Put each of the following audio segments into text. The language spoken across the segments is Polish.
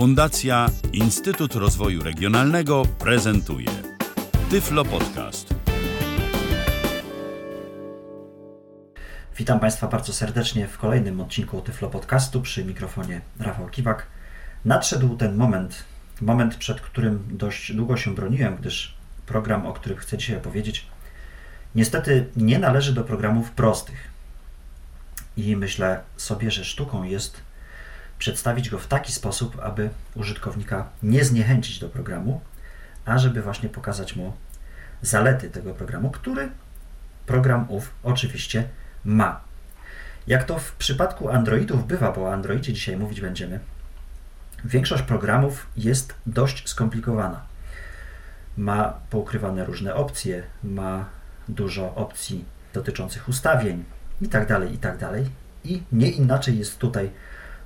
Fundacja Instytut Rozwoju Regionalnego prezentuje Tyflo Podcast. Witam Państwa bardzo serdecznie w kolejnym odcinku Tyflo Podcastu przy mikrofonie Rafał Kiwak. Nadszedł ten moment, moment przed którym dość długo się broniłem, gdyż program, o którym chcę dzisiaj opowiedzieć, niestety nie należy do programów prostych. I myślę sobie, że sztuką jest przedstawić go w taki sposób, aby użytkownika nie zniechęcić do programu, a żeby właśnie pokazać mu zalety tego programu, który program ów oczywiście ma. Jak to w przypadku Androidów bywa, bo o Androidzie dzisiaj mówić będziemy, większość programów jest dość skomplikowana. Ma poukrywane różne opcje, ma dużo opcji dotyczących ustawień itd., tak itd. Tak I nie inaczej jest tutaj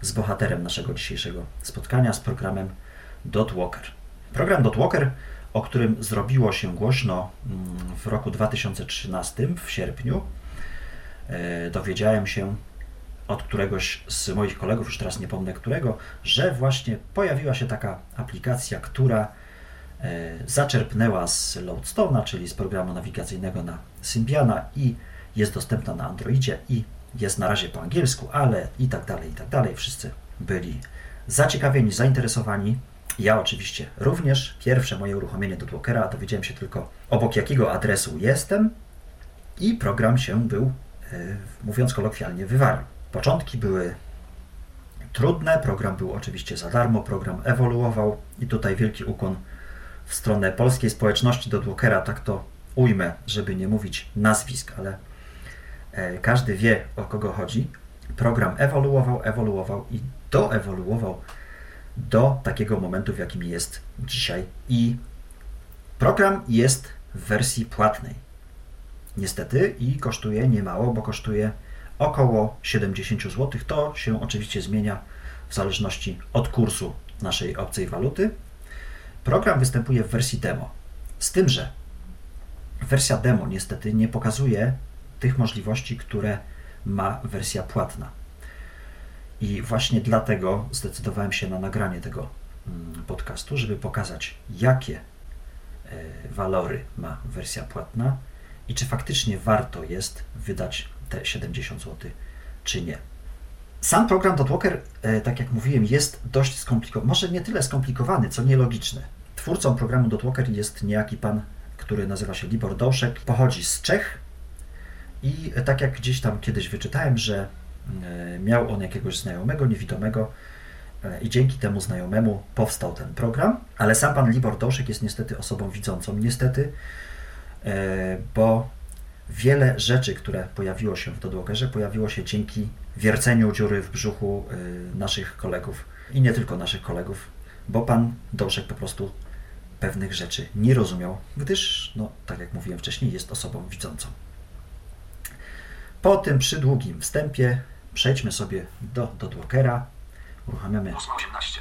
z bohaterem naszego dzisiejszego spotkania, z programem DotWalker. Program DotWalker, o którym zrobiło się głośno mm, w roku 2013, w sierpniu, e, dowiedziałem się od któregoś z moich kolegów, już teraz nie pomnę którego, że właśnie pojawiła się taka aplikacja, która e, zaczerpnęła z Loadstone'a, czyli z programu nawigacyjnego na Symbiana i jest dostępna na Androidzie i jest na razie po angielsku, ale i tak dalej, i tak dalej. Wszyscy byli zaciekawieni, zainteresowani. Ja oczywiście również. Pierwsze moje uruchomienie do Dockera dowiedziałem się tylko obok jakiego adresu jestem i program się był, e, mówiąc kolokwialnie, wywarł. Początki były trudne, program był oczywiście za darmo, program ewoluował i tutaj wielki ukłon w stronę polskiej społeczności do Dockera, tak to ujmę, żeby nie mówić nazwisk, ale każdy wie o kogo chodzi. Program ewoluował, ewoluował i doewoluował do takiego momentu, w jakim jest dzisiaj. I program jest w wersji płatnej. Niestety i kosztuje niemało, bo kosztuje około 70 zł. To się oczywiście zmienia w zależności od kursu naszej obcej waluty. Program występuje w wersji demo. Z tym, że wersja demo niestety nie pokazuje tych możliwości, które ma wersja płatna. I właśnie dlatego zdecydowałem się na nagranie tego mm, podcastu, żeby pokazać, jakie e, walory ma wersja płatna i czy faktycznie warto jest wydać te 70 zł, czy nie. Sam program DotWalker, e, tak jak mówiłem, jest dość skomplikowany. Może nie tyle skomplikowany, co nielogiczny. Twórcą programu DotWalker jest niejaki pan, który nazywa się Libor Doszek. Pochodzi z Czech, i tak jak gdzieś tam kiedyś wyczytałem, że e, miał on jakiegoś znajomego, niewidomego, e, i dzięki temu znajomemu powstał ten program, ale sam pan Libor Doszek jest niestety osobą widzącą, niestety, e, bo wiele rzeczy, które pojawiło się w Dodłogerze, pojawiło się dzięki wierceniu dziury w brzuchu naszych kolegów i nie tylko naszych kolegów, bo pan Doszek po prostu pewnych rzeczy nie rozumiał, gdyż, no, tak jak mówiłem wcześniej, jest osobą widzącą. Po tym przydługim wstępie przejdźmy sobie do Dodwalkera. Uruchamiamy 18.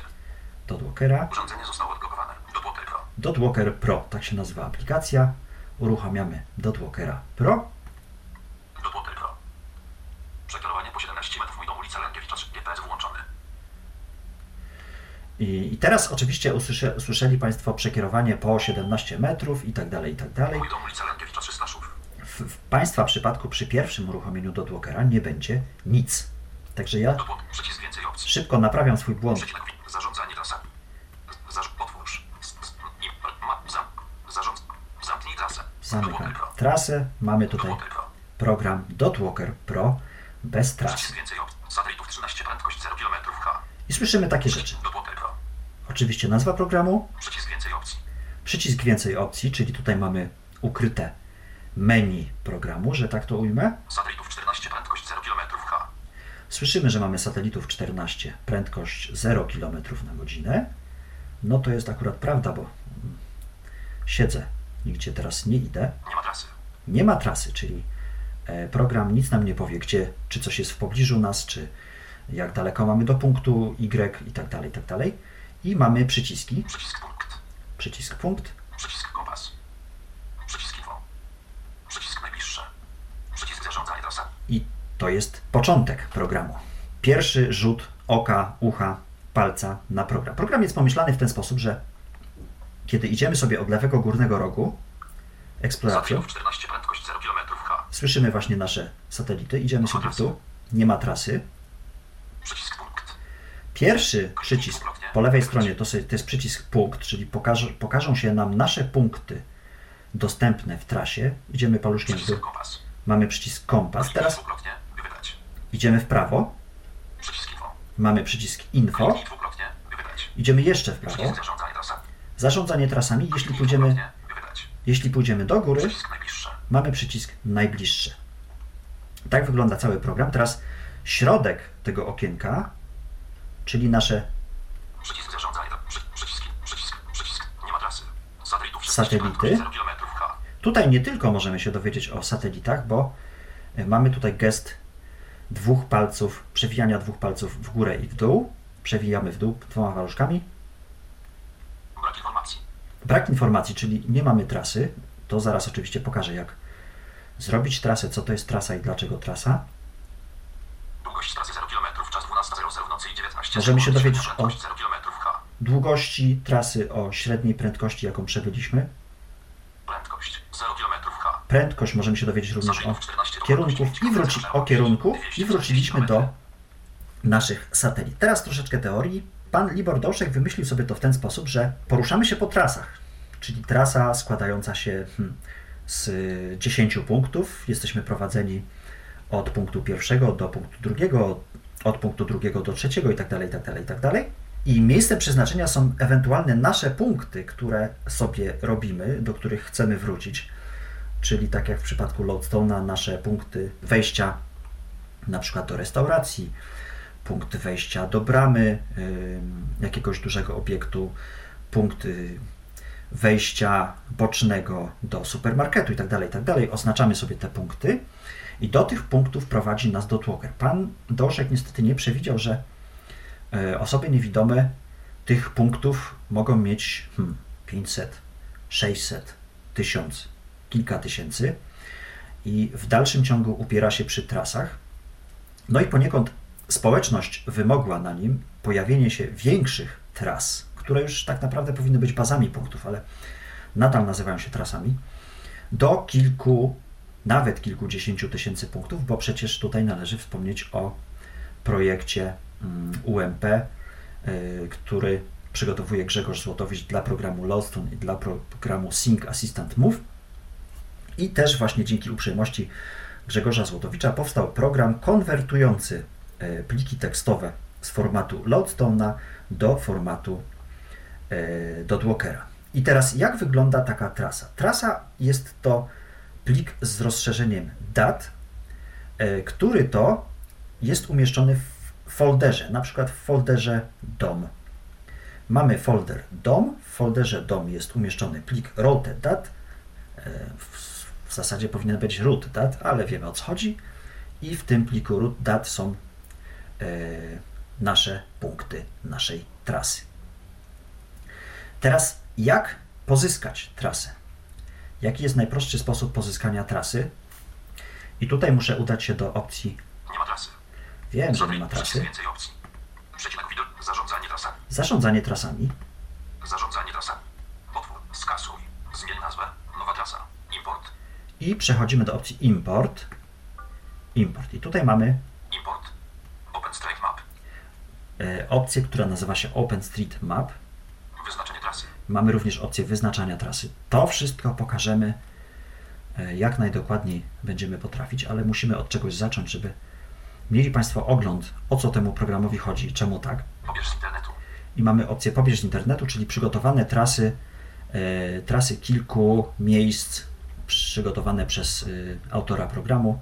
Dodwalkera. Urządzenie zostało odblokowane. Dodwalker Pro. Pro, tak się nazywa aplikacja. Uruchamiamy Dodwalkera Pro. Dodwalker Pro. Przekierowanie po 17 metrów mój dom ulica Lękiewicza GPS włączony. I, I, teraz oczywiście usłysze, usłyszeli Państwo przekierowanie po 17 metrów i tak dalej, i tak dalej. Mój dom ulica Lękiewicza 300 szów w, Państwa przypadku przy pierwszym uruchomieniu dotwalkera nie będzie nic. Także ja szybko naprawiam swój błąd. Zarządzanie trasami. Otwórz. Zamknij trasę. Zamykam trasę. Mamy tutaj program Dotwalker Pro bez trasy. Satelitów 13 prędkość 0 km H. I słyszymy takie rzeczy. Oczywiście nazwa programu. Przycisk więcej opcji. Przycisk więcej opcji, czyli tutaj mamy ukryte menu programu, że tak to ujmę. Satelitów 14, prędkość 0 km H. Słyszymy, że mamy satelitów 14, prędkość 0 km na godzinę. No to jest akurat prawda, bo siedzę, nigdzie teraz nie idę. Nie ma trasy. Nie ma trasy, czyli e, program nic nam nie powie, gdzie, czy coś jest w pobliżu nas, czy jak daleko mamy do punktu Y i tak dalej, i tak dalej. I mamy przyciski. Przycisk punkt. Przycisk punkt. Przycisk kompas. I to jest początek programu. Pierwszy rzut oka, ucha palca na program. Program jest pomyślany w ten sposób, że kiedy idziemy sobie od lewego górnego rogu eksploracją, Zawielów 14 prędkość 0 km H. słyszymy właśnie nasze satelity, idziemy sobie dół, nie ma trasy. Przycisk punkt. Pierwszy przycisk po lewej stronie to, sobie, to jest przycisk punkt, czyli pokaże, pokażą się nam nasze punkty dostępne w trasie. Idziemy paluszkiem kompas. mamy przycisk kompas. Teraz. Idziemy w prawo, mamy przycisk info, idziemy jeszcze w prawo, zarządzanie trasami. Jeśli pójdziemy, jeśli pójdziemy do góry, mamy przycisk najbliższy. Tak wygląda cały program. Teraz środek tego okienka, czyli nasze Przycisk zarządzanie. Przy, przyciski. Przycisk. Przycisk. Nie ma trasy. Satelitów 16 Satelity. prędkość 0 km H. Tutaj nie tylko możemy się dowiedzieć o satelitach, bo e, mamy tutaj gest dwóch palców, przewijania dwóch palców w górę i w dół. Przewijamy w dół dwoma paluszkami. Brak informacji. Brak informacji, czyli nie mamy trasy. To zaraz oczywiście pokażę, jak zrobić trasę, co to jest trasa i dlaczego trasa. Długość trasy 0 km, czas 12.00 w nocy i 19. Możemy się dowiedzieć o- Prędkość 0 km H. Długości trasy o średniej prędkości, jaką przebyliśmy. Prędkość 0 km H. Prędkość możemy się dowiedzieć również o Zawielów 14 kierunków i wróci o kierunku i wróciliśmy do naszych satelit. Teraz troszeczkę teorii. Pan Libor Doszek wymyślił sobie to w ten sposób, że poruszamy się po trasach, czyli trasa składająca się hmm, z 10 punktów. Jesteśmy prowadzeni od punktu pierwszego do punktu drugiego, od punktu drugiego do trzeciego i tak dalej, i tak dalej, i tak dalej. I miejscem przeznaczenia są ewentualne nasze punkty, które sobie robimy, do których chcemy wrócić. Czyli tak jak w przypadku Lodestone'a, nasze punkty wejścia na przykład do restauracji, punkt wejścia do bramy jakiegoś dużego obiektu, punkt wejścia bocznego do supermarketu i tak dalej, i tak. Oznaczamy sobie te punkty i do tych punktów prowadzi nas dotwalker. Pan Doszek niestety nie przewidział, że e, osoby niewidome tych punktów mogą mieć hmm, 500, 600, 1000, kilka tysięcy i w dalszym ciągu upiera się przy trasach. No i poniekąd społeczność wymogła na nim pojawienie się większych tras, które już tak naprawdę powinny być bazami punktów, ale nadal nazywają się trasami, do kilku, nawet kilkudziesięciu tysięcy punktów, bo przecież tutaj należy wspomnieć o projekcie mm, UMP, y, który przygotowuje Grzegorz Złotowicz dla programu Lodestone i dla programu Sync Assistant Move. I też właśnie dzięki uprzejmości Grzegorza Złotowicza powstał program konwertujący e, pliki tekstowe z formatu Lodestone'a do formatu e, Dotwalkera. I teraz jak wygląda taka trasa? Trasa jest to plik z rozszerzeniem dat, e, który to jest umieszczony w folderze, na przykład w folderze DOM. Mamy folder DOM, w folderze DOM jest umieszczony plik routed dat, e, w, w zasadzie powinien być root dat, ale wiemy o co chodzi i w tym pliku root dat są e, nasze punkty naszej trasy. Teraz jak pozyskać trasę? Jaki jest najprostszy sposób pozyskania trasy? I tutaj muszę udać się do opcji. Nie ma trasy. Wiem, że nie ma trasy. więcej opcji. Przecinek widok. Zarządzanie trasami. Zarządzanie trasami. Zarządzanie trasami. Otwór. Skasuj. Zmień nazwę. I przechodzimy do opcji Import. Import. I tutaj mamy Import. OpenStreetMap. e, opcję, która nazywa się OpenStreetMap. Wyznaczenie trasy. Mamy również opcję wyznaczania trasy. To wszystko pokażemy e, jak najdokładniej będziemy potrafić, ale musimy od czegoś zacząć, żeby mieli Państwo ogląd, o co temu programowi chodzi czemu tak. Pobierz z internetu. I mamy opcję pobierz z internetu, czyli przygotowane trasy, e, trasy kilku miejsc przygotowane przez e, autora programu.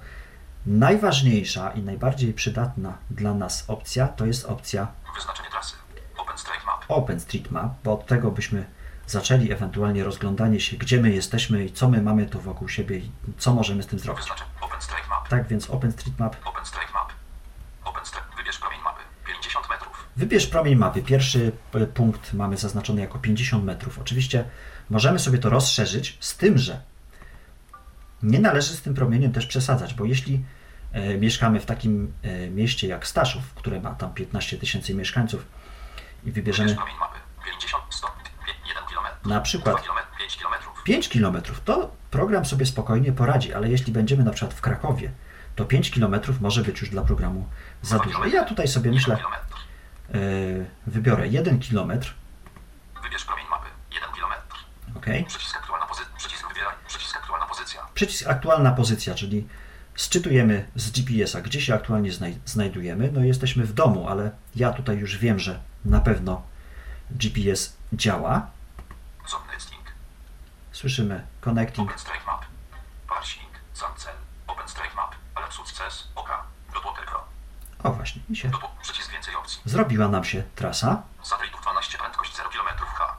Najważniejsza i najbardziej przydatna dla nas opcja to jest opcja Wyznaczenie trasy. OpenStreetMap. OpenStreetMap, bo od tego byśmy zaczęli ewentualnie rozglądanie się, gdzie my jesteśmy i co my mamy tu wokół siebie i co możemy z tym zrobić. OpenStreetMap. Tak więc OpenStreetMap. OpenStreetMap. OpenStreet. Wybierz promień mapy. 50 metrów. Wybierz promień mapy. Pierwszy p- punkt mamy zaznaczony jako 50 metrów. Oczywiście możemy sobie to rozszerzyć, z tym, że nie należy z tym promieniem też przesadzać, bo jeśli e, mieszkamy w takim e, mieście jak Staszów, które ma tam 15 tysięcy mieszkańców i wybierzemy Wybierz promień mapy. 50 stopni. 1 km. na przykład 2 km. 5 km. 5 km, to program sobie spokojnie poradzi, ale jeśli będziemy na przykład w Krakowie, to 5 km może być już dla programu za dużo. Ja tutaj sobie myślę, 1 km. yy, wybiorę 1 km, Wybierz promień mapy. 1 km. Przycisk aktualna pozycja. Przycisk wybieraj. Przycisk aktualna pozycja. Przycisk aktualna pozycja, czyli sczytujemy z GPS-a, gdzie się aktualnie znaj- znajdujemy. No jesteśmy w domu, ale ja tutaj już wiem, że na pewno GPS działa. Słyszymy connecting. OpenStreetMap. Parsing. OpenStreetMap. OK. O właśnie, i się Dotw- Przycisk więcej opcji. zrobiła nam się trasa Satelitów 12 prędkość 0 km H.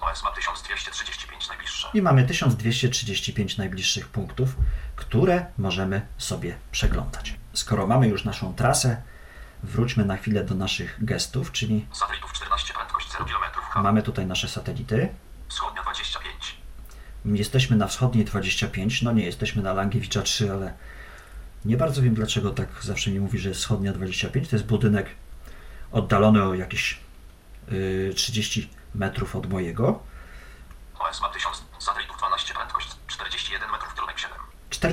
OS ma 1235 najbliższe. I mamy 1235 najbliższych punktów, które możemy sobie przeglądać. Skoro mamy już naszą trasę, wróćmy na chwilę do naszych gestów, czyli Satelitów 14 prędkość 0 km mamy tutaj nasze satelity. Wschodnia 25. Jesteśmy na wschodniej 25, no nie jesteśmy na Langiewicza 3, ale nie bardzo wiem dlaczego tak zawsze mi mówi, że jest wschodnia 25. To jest budynek oddalony o jakieś y, 30 metrów od mojego. OS ma 1000. Satelitów 12 prędkość 41 metrów kierunek 7.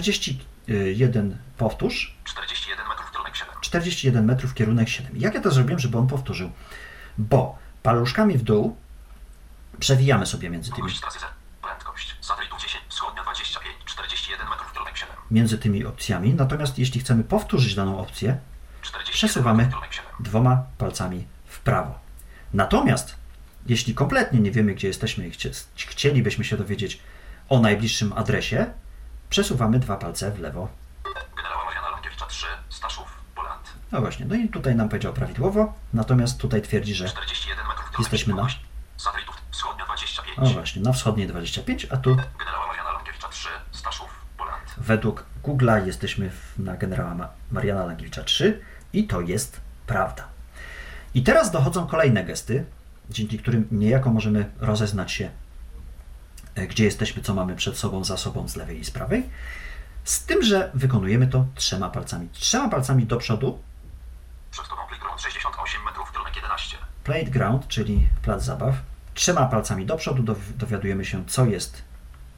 41 powtórz, 41 metrów kierunek 7. 41 metrów kierunek 7. Jak ja to zrobiłem, żeby on powtórzył? Bo paluszkami w dół przewijamy sobie między tymi, Długość trasy 0. Prędkość. Satelitów 10. Wschodnia 25. 41 metrów kierunek 7. między tymi opcjami. Natomiast jeśli chcemy powtórzyć daną opcję, 41 Przesuwamy. metrów kierunek 7. dwoma palcami w prawo. Natomiast jeśli kompletnie nie wiemy, gdzie jesteśmy i chcie, chcielibyśmy się dowiedzieć o najbliższym adresie, przesuwamy dwa palce w lewo. Generała Mariana Lankiewicza 3. Staszów. Poland. No właśnie, no i tutaj nam powiedział prawidłowo, natomiast tutaj twierdzi, że 41 metrów kierunek Jesteśmy na-. Satelitów wschodnia 25. o właśnie, na wschodniej 25, a tu Generała Mariana Lankiewicza 3. Staszów. Poland. według Google'a jesteśmy na generała Ma- Mariana Lankiewicza 3 i to jest prawda. I teraz dochodzą kolejne gesty, dzięki którym niejako możemy rozeznać się, gdzie jesteśmy, co mamy przed sobą, za sobą, z lewej i z prawej. Z tym, że wykonujemy to trzema palcami. Trzema palcami do przodu, Przed tobą playground 68 metrów kierunek 11. playground, czyli plac zabaw. Trzema palcami do przodu dow- dowiadujemy się, co jest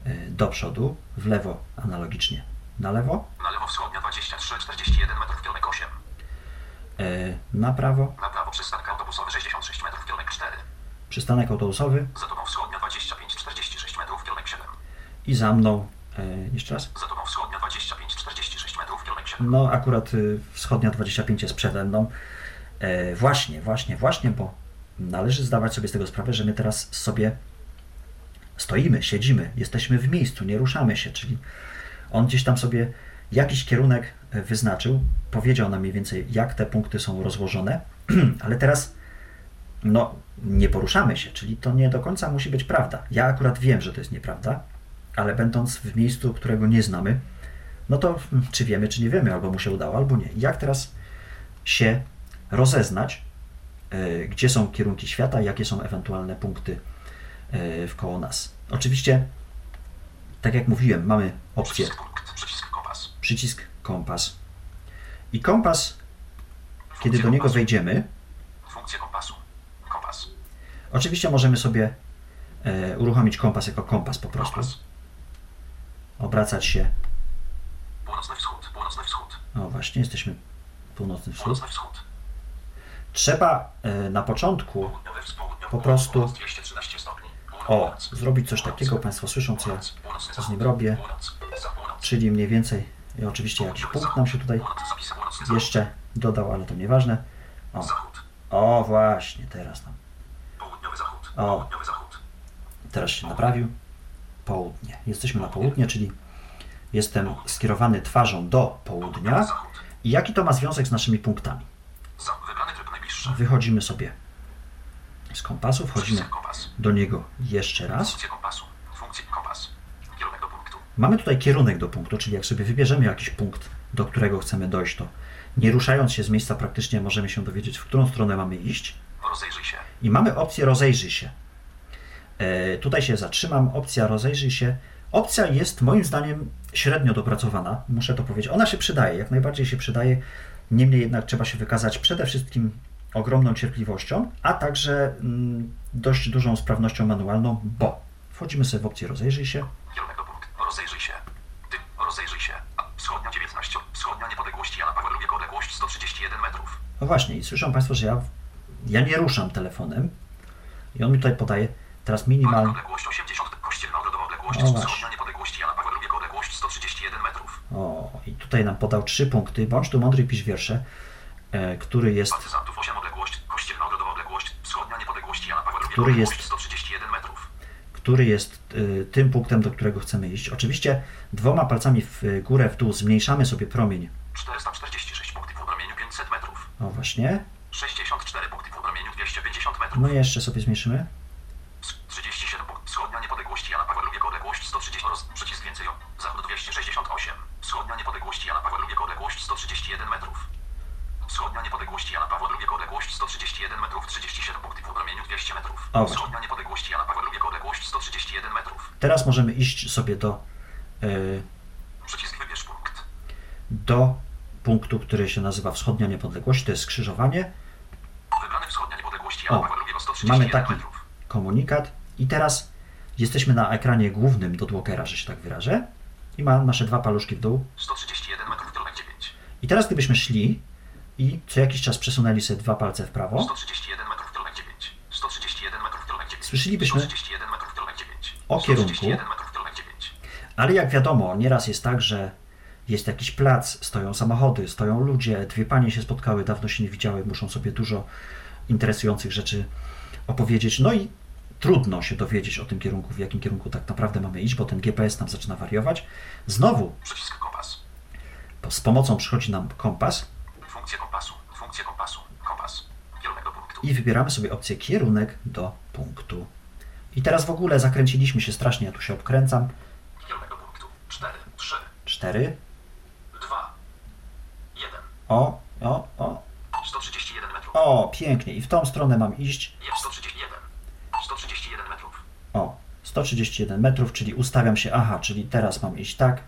e, do przodu, w lewo analogicznie na lewo, Na lewo wschodnia 23. 41 metrów kierunek 8. e, na prawo, Na prawo przystanek autobusowy 66 metrów kierunek 4. przystanek autobusowy Za tobą wschodnia 25. 46 metrów kierunek 7. i za mną, e, jeszcze raz, Za tobą wschodnia 25. 46 metrów kierunek 7. no akurat y, wschodnia 25 jest przede mną. E, właśnie, właśnie, właśnie, bo należy zdawać sobie z tego sprawę, że my teraz sobie stoimy, siedzimy, jesteśmy w miejscu, nie ruszamy się, czyli on gdzieś tam sobie jakiś kierunek e, wyznaczył, powiedział nam mniej więcej, jak te punkty są rozłożone, ale teraz no, nie poruszamy się, czyli to nie do końca musi być prawda. Ja akurat wiem, że to jest nieprawda, ale będąc w miejscu, którego nie znamy, no to hmm, czy wiemy, czy nie wiemy, albo mu się udało, albo nie. Jak teraz się rozeznać, e, gdzie są kierunki świata, jakie są ewentualne punkty e, wkoło nas. Oczywiście, tak jak mówiłem, mamy opcję Przycisk kompas. przycisk kompas. I kompas, kiedy Funkcja do niego kompasu. wejdziemy, Funkcja kompasu. Kompas. oczywiście możemy sobie e, uruchomić kompas jako kompas po prostu, Kompas. Obracać się. Północny wschód. Północny wschód. O właśnie, jesteśmy północny wschód. Północny wschód. Trzeba e, na początku Po prostu- północ 213 stopni. Północ, o, zrobić coś takiego. Państwo słyszą, co ja z nim robię. Czyli mniej więcej, i oczywiście jakiś punkt nam się tutaj jeszcze dodał, ale to nieważne. O, o właśnie, teraz nam. O. Teraz się naprawił. Południe. Jesteśmy na południe, czyli jestem skierowany twarzą do południa. I jaki to ma związek z naszymi punktami? Wychodzimy sobie z kompasu, wchodzimy do niego jeszcze raz. Mamy tutaj kierunek do punktu, czyli jak sobie wybierzemy jakiś punkt, do którego chcemy dojść, to nie ruszając się z miejsca praktycznie możemy się dowiedzieć, w którą stronę mamy iść. Rozejrzyj się. I mamy opcję rozejrzyj się. E, tutaj się zatrzymam. Opcja rozejrzyj się. Opcja jest moim zdaniem średnio dopracowana, muszę to powiedzieć. Ona się przydaje, jak najbardziej się przydaje. Niemniej jednak trzeba się wykazać przede wszystkim ogromną cierpliwością, a także mm, dość dużą sprawnością manualną, bo wchodzimy sobie w opcję rozejrzyj się. Rozejrzyj się. Ty, rozejrzyj się. Wschodnia 19. Wschodnia niepodległości Jana Pawła II. Odległość 131 metrów. No właśnie, i słyszą Państwo, że ja, ja nie ruszam telefonem i on mi tutaj podaje teraz minimalnie. odległość 80. Kościelna ogrodowa odległość. Wschodnia niepodległości Jana Pawła II. Odległość 131 metrów. O, i tutaj nam podał trzy punkty. Bądź tu mądry, pisz wiersze, e, który jest, Partyzantów 8 odległość. Kościelna ogrodowa odległość. Wschodnia niepodległości Jana Pawła II. Który jest- 131 metrów. który jest y, tym punktem, do którego chcemy iść. Oczywiście dwoma palcami w górę, w dół zmniejszamy sobie promień. 446 punktów w promieniu 500 metrów. O właśnie. 64 punkty w promieniu 250 metrów. No i jeszcze sobie zmniejszymy. 37 punkt. Wschodnia niepodległości Jana Pawła II. Odległość 130. Roz... Przycisk więcej. o. Zachód 268. Wschodnia niepodległości Jana Pawła II. Odległość 131 metrów. Wschodnia niepodległości Jana Pawła II. Odległość 131 metrów. 37 punktów w promieniu 200 metrów. O, właśnie. Wschodnia niepodległości Jana Pawła II. Odległość 131 metrów. Teraz możemy iść sobie do, y, wybierz punkt. do punktu, który się nazywa Wschodnia Niepodległość. To jest skrzyżowanie. O, Pawła II. 131 mamy taki komunikat i teraz jesteśmy na ekranie głównym do Dwokera, że się tak wyrażę. I ma nasze dwa paluszki w dół. 131 metrów. Kierunek 9. I teraz gdybyśmy szli i co jakiś czas przesunęli sobie dwa palce w prawo, 131 metrów. Kierunek 9. 131 metrów. Kierunek 9. Słyszelibyśmy 131 metrów. Kierunek 9. o kierunku. 131 metrów. Kierunek 9. Ale jak wiadomo, nieraz jest tak, że jest jakiś plac, stoją samochody, stoją ludzie, dwie panie się spotkały, dawno się nie widziały, muszą sobie dużo interesujących rzeczy opowiedzieć. No i trudno się dowiedzieć o tym kierunku, w jakim kierunku tak naprawdę mamy iść, bo ten GPS nam zaczyna wariować. Znowu Przycisk kompas. z pomocą przychodzi nam kompas Funkcja kompasu. Funkcja kompasu. Kompas. Kierunek do punktu. i wybieramy sobie opcję kierunek do punktu. I teraz w ogóle zakręciliśmy się strasznie, ja tu się obkręcam. Kierunek do punktu. 4, 3, 4, 2, 1. o, o, o, 131 metrów. o, pięknie. I w tą stronę mam iść. Jest 131. 131 metrów. O, 131 metrów, czyli ustawiam się, aha, czyli teraz mam iść tak.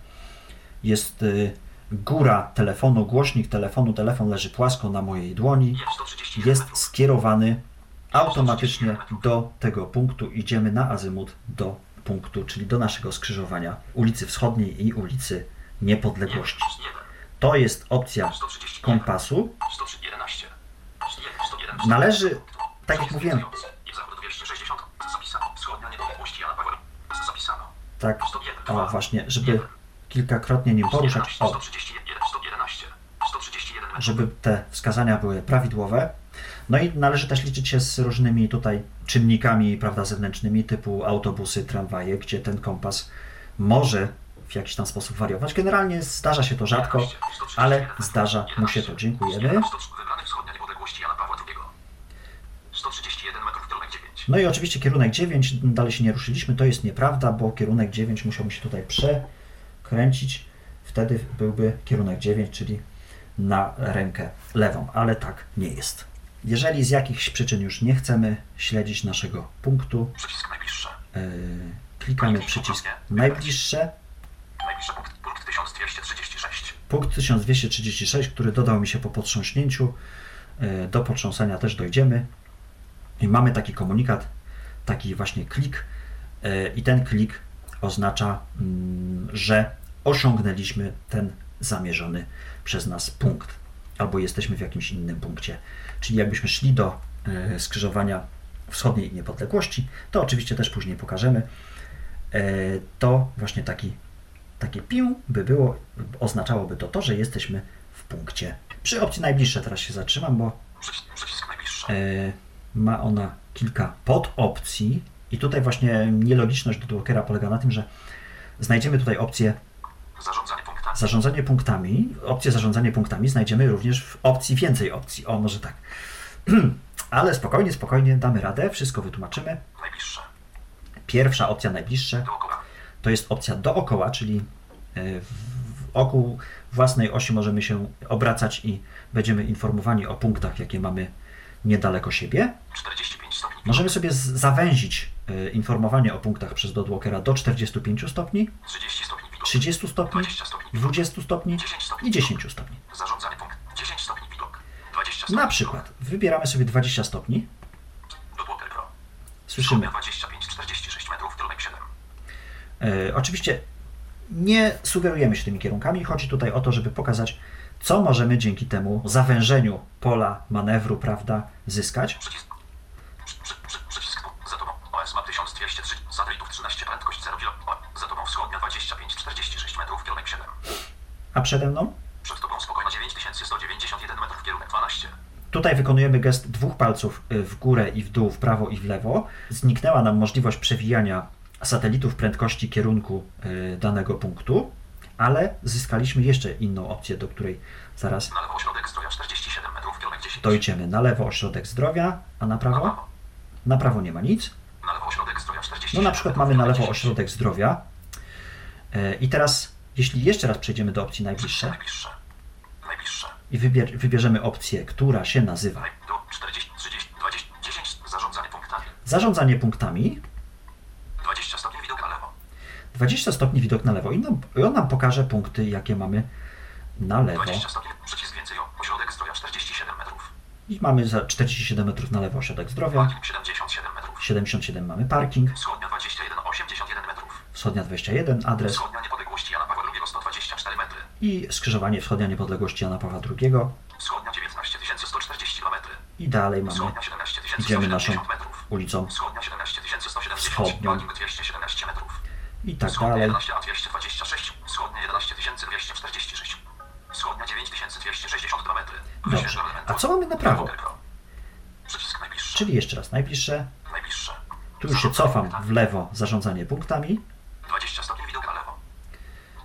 Jest y, góra telefonu, głośnik telefonu, telefon leży płasko na mojej dłoni. Jest 131 Jest skierowany automatycznie do tego punktu. Idziemy na azymut do punktu, czyli do naszego skrzyżowania ulicy Wschodniej i ulicy Niepodległości. Jest 1. To jest opcja 131. kompasu. 111. 101. Należy, tak jak mówiłem, I zachód 260. Zapisano. Wschodnia niepodległości Jana Pawła. Zapisano. tak, 101. o właśnie, żeby kilkakrotnie nim poruszać. 111, O, 131. 111. 131 metrów. żeby te wskazania były prawidłowe. No i należy też liczyć się z różnymi tutaj czynnikami prawda, zewnętrznymi, typu autobusy, tramwaje, gdzie ten kompas może w jakiś tam sposób wariować. Generalnie zdarza się to rzadko, 11, 131 ale zdarza mu się to. 11, Dziękujemy. 100 Wybrany wschodnia niepodległości Jana Pawła II. 131 metrów, kierunek 9. No i oczywiście kierunek 9, dalej się nie ruszyliśmy, to jest nieprawda, bo kierunek 9 musiałby się tutaj przekręcić, wtedy byłby kierunek 9, czyli na rękę lewą, ale tak nie jest. Jeżeli z jakichś przyczyn już nie chcemy śledzić naszego punktu, Przycisk najbliższe. yy, klikamy przycisk najbliższe, Najbliższy punkt, punkt 1236. punkt 1236, który dodał mi się po potrząśnięciu. E, Do potrząsania też dojdziemy. I mamy taki komunikat, taki właśnie klik. e, I ten klik oznacza, mm, że osiągnęliśmy ten zamierzony przez nas punkt, albo jesteśmy w jakimś innym punkcie. Czyli jakbyśmy szli do e, skrzyżowania wschodniej niepodległości, to oczywiście też później pokażemy. E, To właśnie taki takie pił by było, oznaczałoby to to, że jesteśmy w punkcie. Przy opcji najbliższe teraz się zatrzymam, bo e, ma ona kilka podopcji i tutaj właśnie nielogiczność do Dockera polega na tym, że znajdziemy tutaj opcję Zarządzanie. Zarządzanie punktami. Opcję zarządzanie punktami znajdziemy również w opcji więcej opcji. O, może tak. Ale spokojnie, spokojnie damy radę, wszystko wytłumaczymy. Najbliższe. Pierwsza opcja najbliższe Dookoła. to jest opcja dookoła, czyli e, wokół własnej osi możemy się obracać i będziemy informowani o punktach, jakie mamy niedaleko siebie. 45 stopni. Możemy sobie zawęzić e, informowanie o punktach przez dodwalkera do 45 stopni, 30 stopni. 30 stopni, 20 stopni widok. 20 stopni 10 stopni i 10 stopni. Zarządzanie punkt. 10 stopni widok. 20 Na przykład wybieramy sobie 20 stopni, słyszymy. Wschodnia 25, 46 metrów, kierunek 7. E, oczywiście nie sugerujemy się tymi kierunkami. Chodzi tutaj o to, żeby pokazać, co możemy dzięki temu zawężeniu pola manewru, prawda, zyskać. Przycisk. Przy, przy, przy, przycisk. Za tobą. OS ma 1203. Satelitów 13. Prędkość 0 kilo. O, Za tobą wschodnia 25, 46 metrów, kierunek 7. A przede mną Przed tobą spokojna 9191 metrów, kierunek 12. Tutaj wykonujemy gest dwóch palców y, w górę i w dół, w prawo i w lewo. Zniknęła nam możliwość przewijania satelitów prędkości kierunku y, danego punktu, ale zyskaliśmy jeszcze inną opcję, do której zaraz Na lewo ośrodek zdrowia 47 metrów, kierunek 10. dojdziemy. Na lewo ośrodek zdrowia, a na prawo. Na prawo nie ma nic. Na lewo ośrodek zdrowia 47 No na przykład mamy na lewo 10. ośrodek zdrowia. E, I teraz, jeśli jeszcze raz przejdziemy do opcji najbliższe i wybier- wybierzemy opcję, która się nazywa Naj, do 40, 30, 20, 10. Zarządzanie punktami. zarządzanie punktami, 20 stopni widok na lewo. 20 stopni widok na lewo i, nam, i on nam pokaże punkty, jakie mamy na lewo. 20 stopni. Przycisk więcej. Ośrodek zdrowia 47 metrów. I mamy za 47 metrów na lewo ośrodek zdrowia, Parking 77 metrów. 77 mamy parking, Wschodnia 21, 81 metrów. wschodnia 21 adres Wschodnia niepodległości Jana Pawła II 124 metry. i skrzyżowanie wschodnia niepodległości Jana Pawła II Wschodnia 19 140 km. i dalej mamy Wschodnia 17 idziemy naszą 170 metrów. ulicą Wschodnia 17 170 Wschodnią. parking 217 metrów. i tak Wschodnia dalej. 11 a 226. Wschodnia 11 246. Wschodnia 9262 metry. Dobrze. A co mamy na prawo? Czyli jeszcze raz, Najbliższe. Tu już się cofam w lewo, zarządzanie punktami. 20 stopni widok na lewo.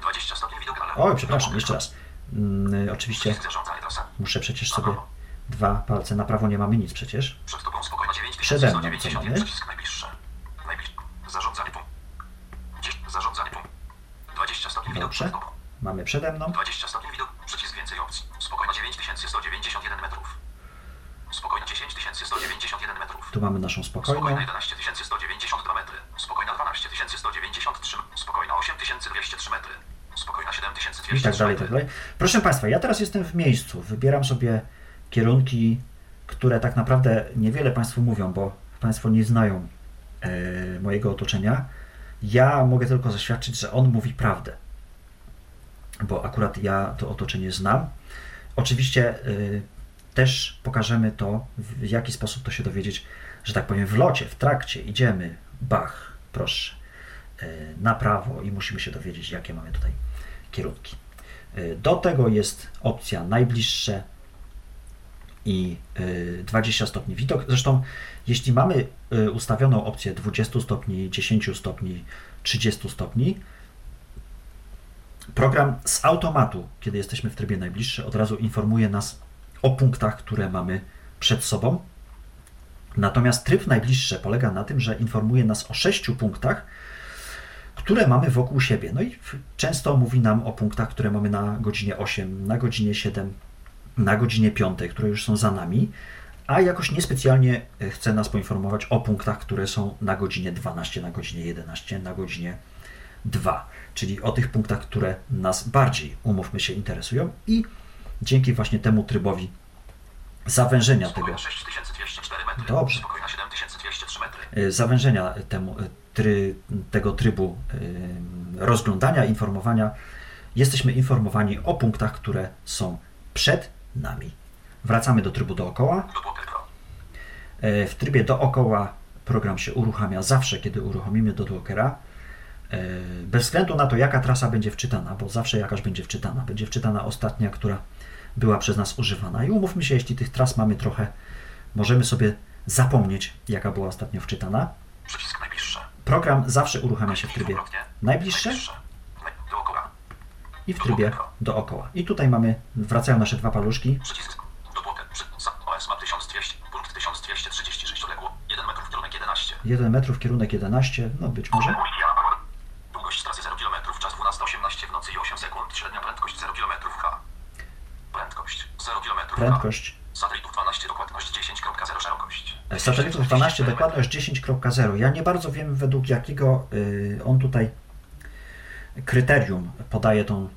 20 stopni widok na lewo. Oj, przepraszam, jeszcze raz. Mm, oczywiście muszę przecież sobie dwa palce na prawo, nie mamy nic przecież. Przed tobą Przede mną co 9190. mamy? Przycisk najbliższy. Najbliższy. Zarządzanie punkt. Zarządzanie punkt. 20 stopni widok przed tobą. Mamy przede mną. 20 stopni widok. Przycisk więcej opcji. Spokojna 9191 metrów. Spokojna 10191 metrów. Tu mamy naszą Spokojna spokojną. 11192 metry. Spokojna 12193. Spokojna 8203 metry. Spokojna I 7203 tak dalej, tak dalej. Proszę Państwa, ja teraz jestem w miejscu. Wybieram sobie kierunki, które tak naprawdę niewiele Państwu mówią, bo Państwo nie znają e, mojego otoczenia. Ja mogę tylko zaświadczyć, że on mówi prawdę, bo akurat ja to otoczenie znam. Oczywiście e, też pokażemy to, w jaki sposób to się dowiedzieć, że tak powiem, w locie, w trakcie idziemy, bach, proszę, e, na prawo i musimy się dowiedzieć, jakie mamy tutaj kierunki. Y, Do tego jest opcja najbliższe i y, 20 stopni widok. Zresztą, jeśli mamy ustawioną opcję 20 stopni, 10 stopni, 30 stopni, program z automatu, kiedy jesteśmy w trybie najbliższy, od razu informuje nas o punktach, które mamy przed sobą. Natomiast tryb najbliższy polega na tym, że informuje nas o 6 punktach, które mamy wokół siebie. No i często mówi nam o punktach, które mamy na godzinie 8, na godzinie 7, na godzinie 5, które już są za nami, a jakoś niespecjalnie e, chce nas poinformować o punktach, które są na godzinie 12, na godzinie 11, na godzinie 2, czyli o tych punktach, które nas bardziej, umówmy się, interesują i dzięki właśnie temu trybowi zawężenia tego Spokojna 6204 metry. Dobrze. Spokojna 7203 metry. e, zawężenia temu, e, try, tego trybu e, rozglądania, informowania, jesteśmy informowani o punktach, które są przed nami. Wracamy do trybu dookoła. W trybie dookoła program się uruchamia zawsze, kiedy uruchomimy dotwalkera. Bez względu na to, jaka trasa będzie wczytana, bo zawsze jakaś będzie wczytana. Będzie wczytana ostatnia, która była przez nas używana. I umówmy się, jeśli tych tras mamy trochę, możemy sobie zapomnieć, jaka była ostatnio wczytana. Przycisk najbliższe. Program zawsze uruchamia się w trybie najbliższe i w trybie dookoła. I tutaj mamy, wracają nasze dwa paluszki. Przycisk. OS ma 1200. Punkt 1236 odległo. 1 metrów kierunek 11. 1 metrów, kierunek 11, no być może. Odległość Jana Pawła. Długość trasy 0 km, czas 12.18 w nocy i 8 sekund. Średnia prędkość 0 km H. Prędkość 0 km H. Prędkość Satelitów 12, dokładność 10.0 szerokość. Satelitów 12, dokładność 10.0. Ja nie bardzo wiem, według jakiego y, on tutaj kryterium podaje tą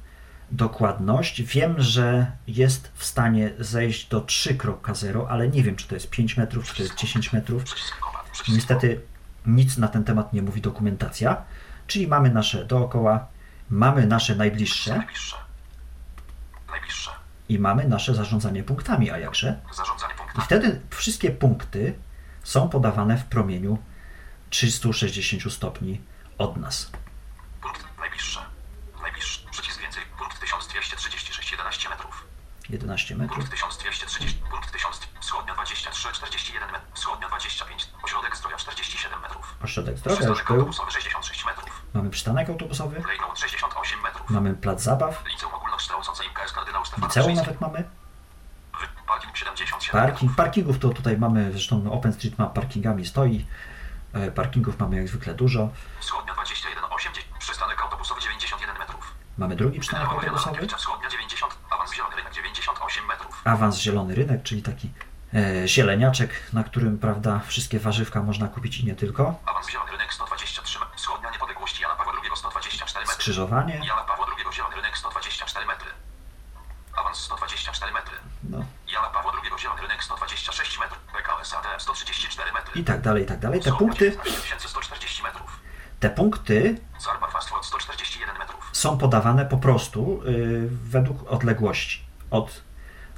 dokładność. Wiem, że jest w stanie zejść do 3.0, ale nie wiem, czy to jest 5 metrów, czy to jest 10 metrów. Niestety nic na ten temat nie mówi dokumentacja, czyli mamy nasze dookoła, mamy nasze najbliższe Najbliższe. Najbliższe. I mamy nasze zarządzanie punktami, a jakże? Zarządzanie I punktami. wtedy wszystkie punkty są podawane w promieniu 360 stopni od nas. Punkt najbliższe. Najbliższy. Przycisk więcej. Punkt 1236. 11 metrów. 11 metrów. Punkt 1230. Punkt 1000. Wschodnia 23. 41 metrów. Wschodnia 25. Ośrodek zdrowia 47 metrów. Ośrodek zdrowia już był. autobusowy 66 metrów. Mamy przystanek autobusowy, Lejnout 68 metrów. mamy plac zabaw, Liceum ogólnokształcące IKS kardynał Stefan liceum nawet mamy, Parking 77 parking. Parkingów to tutaj mamy, zresztą OpenStreetMap parkingami stoi. E, Parkingów mamy jak zwykle dużo. Wschodnia 21. 80. Przystanek autobusowy 91 metrów. Mamy drugi przystanek autobusowy. Wschodnia 90. Awans zielony rynek 98 metrów. awans zielony rynek, czyli taki e, zieleniaczek, na którym prawda wszystkie warzywka można kupić i nie tylko. Awans zielony rynek 123 metrów. Wschodnia niepodległości Jana Pawła II 124 metry. Skrzyżowanie. Jana Pawła II zielony rynek 124 metry. Awans 124 metry. No Jana Pawła II zielony rynek 126 metrów. PKS ADM 134 metry. i tak dalej, i tak dalej. Te punkty, 14140 metrów. te punkty Zarbar Fast Food 141 metrów. są podawane po prostu y, według odległości. Od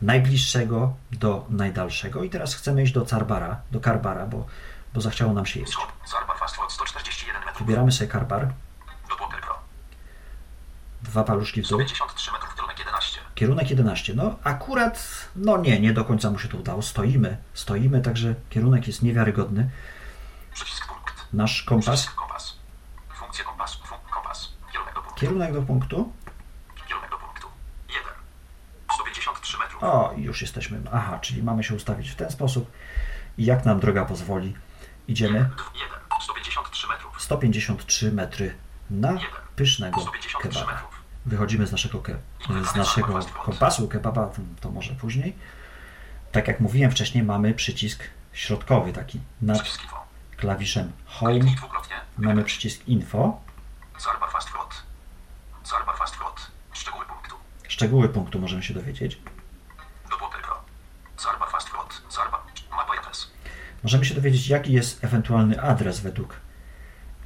najbliższego do najdalszego. I teraz chcemy iść do Carbara, do Karbara, bo, bo zachciało nam się jeść. Wschód. Zarbar Fast Food 141 metrów. Wybieramy sobie Karbar. Dwa paluszki w dół. 153 metrów, kierunek 11. Kierunek 11. No akurat, no nie, nie do końca mu się to udało. Stoimy, stoimy, także kierunek jest niewiarygodny. Przycisk punkt. Nasz kompas, Przycisk kompas. Funkcje kompasu. Fun kompas. Kierunek do punktu. kierunek do punktu. Kierunek do punktu. 1. 153 metrów. O, już jesteśmy. Aha, czyli mamy się ustawić w ten sposób. I jak nam droga pozwoli, idziemy 1. 153 metrów. 153 metry na pysznego 153 kebaba. Wychodzimy z naszego, ke, z naszego kompasu kebaba, to, może później. Tak jak mówiłem wcześniej, mamy przycisk środkowy taki nad klawiszem Home. Mamy przycisk Info. Szczegóły punktu. Szczegóły punktu możemy się dowiedzieć. Możemy się dowiedzieć, jaki jest ewentualny adres według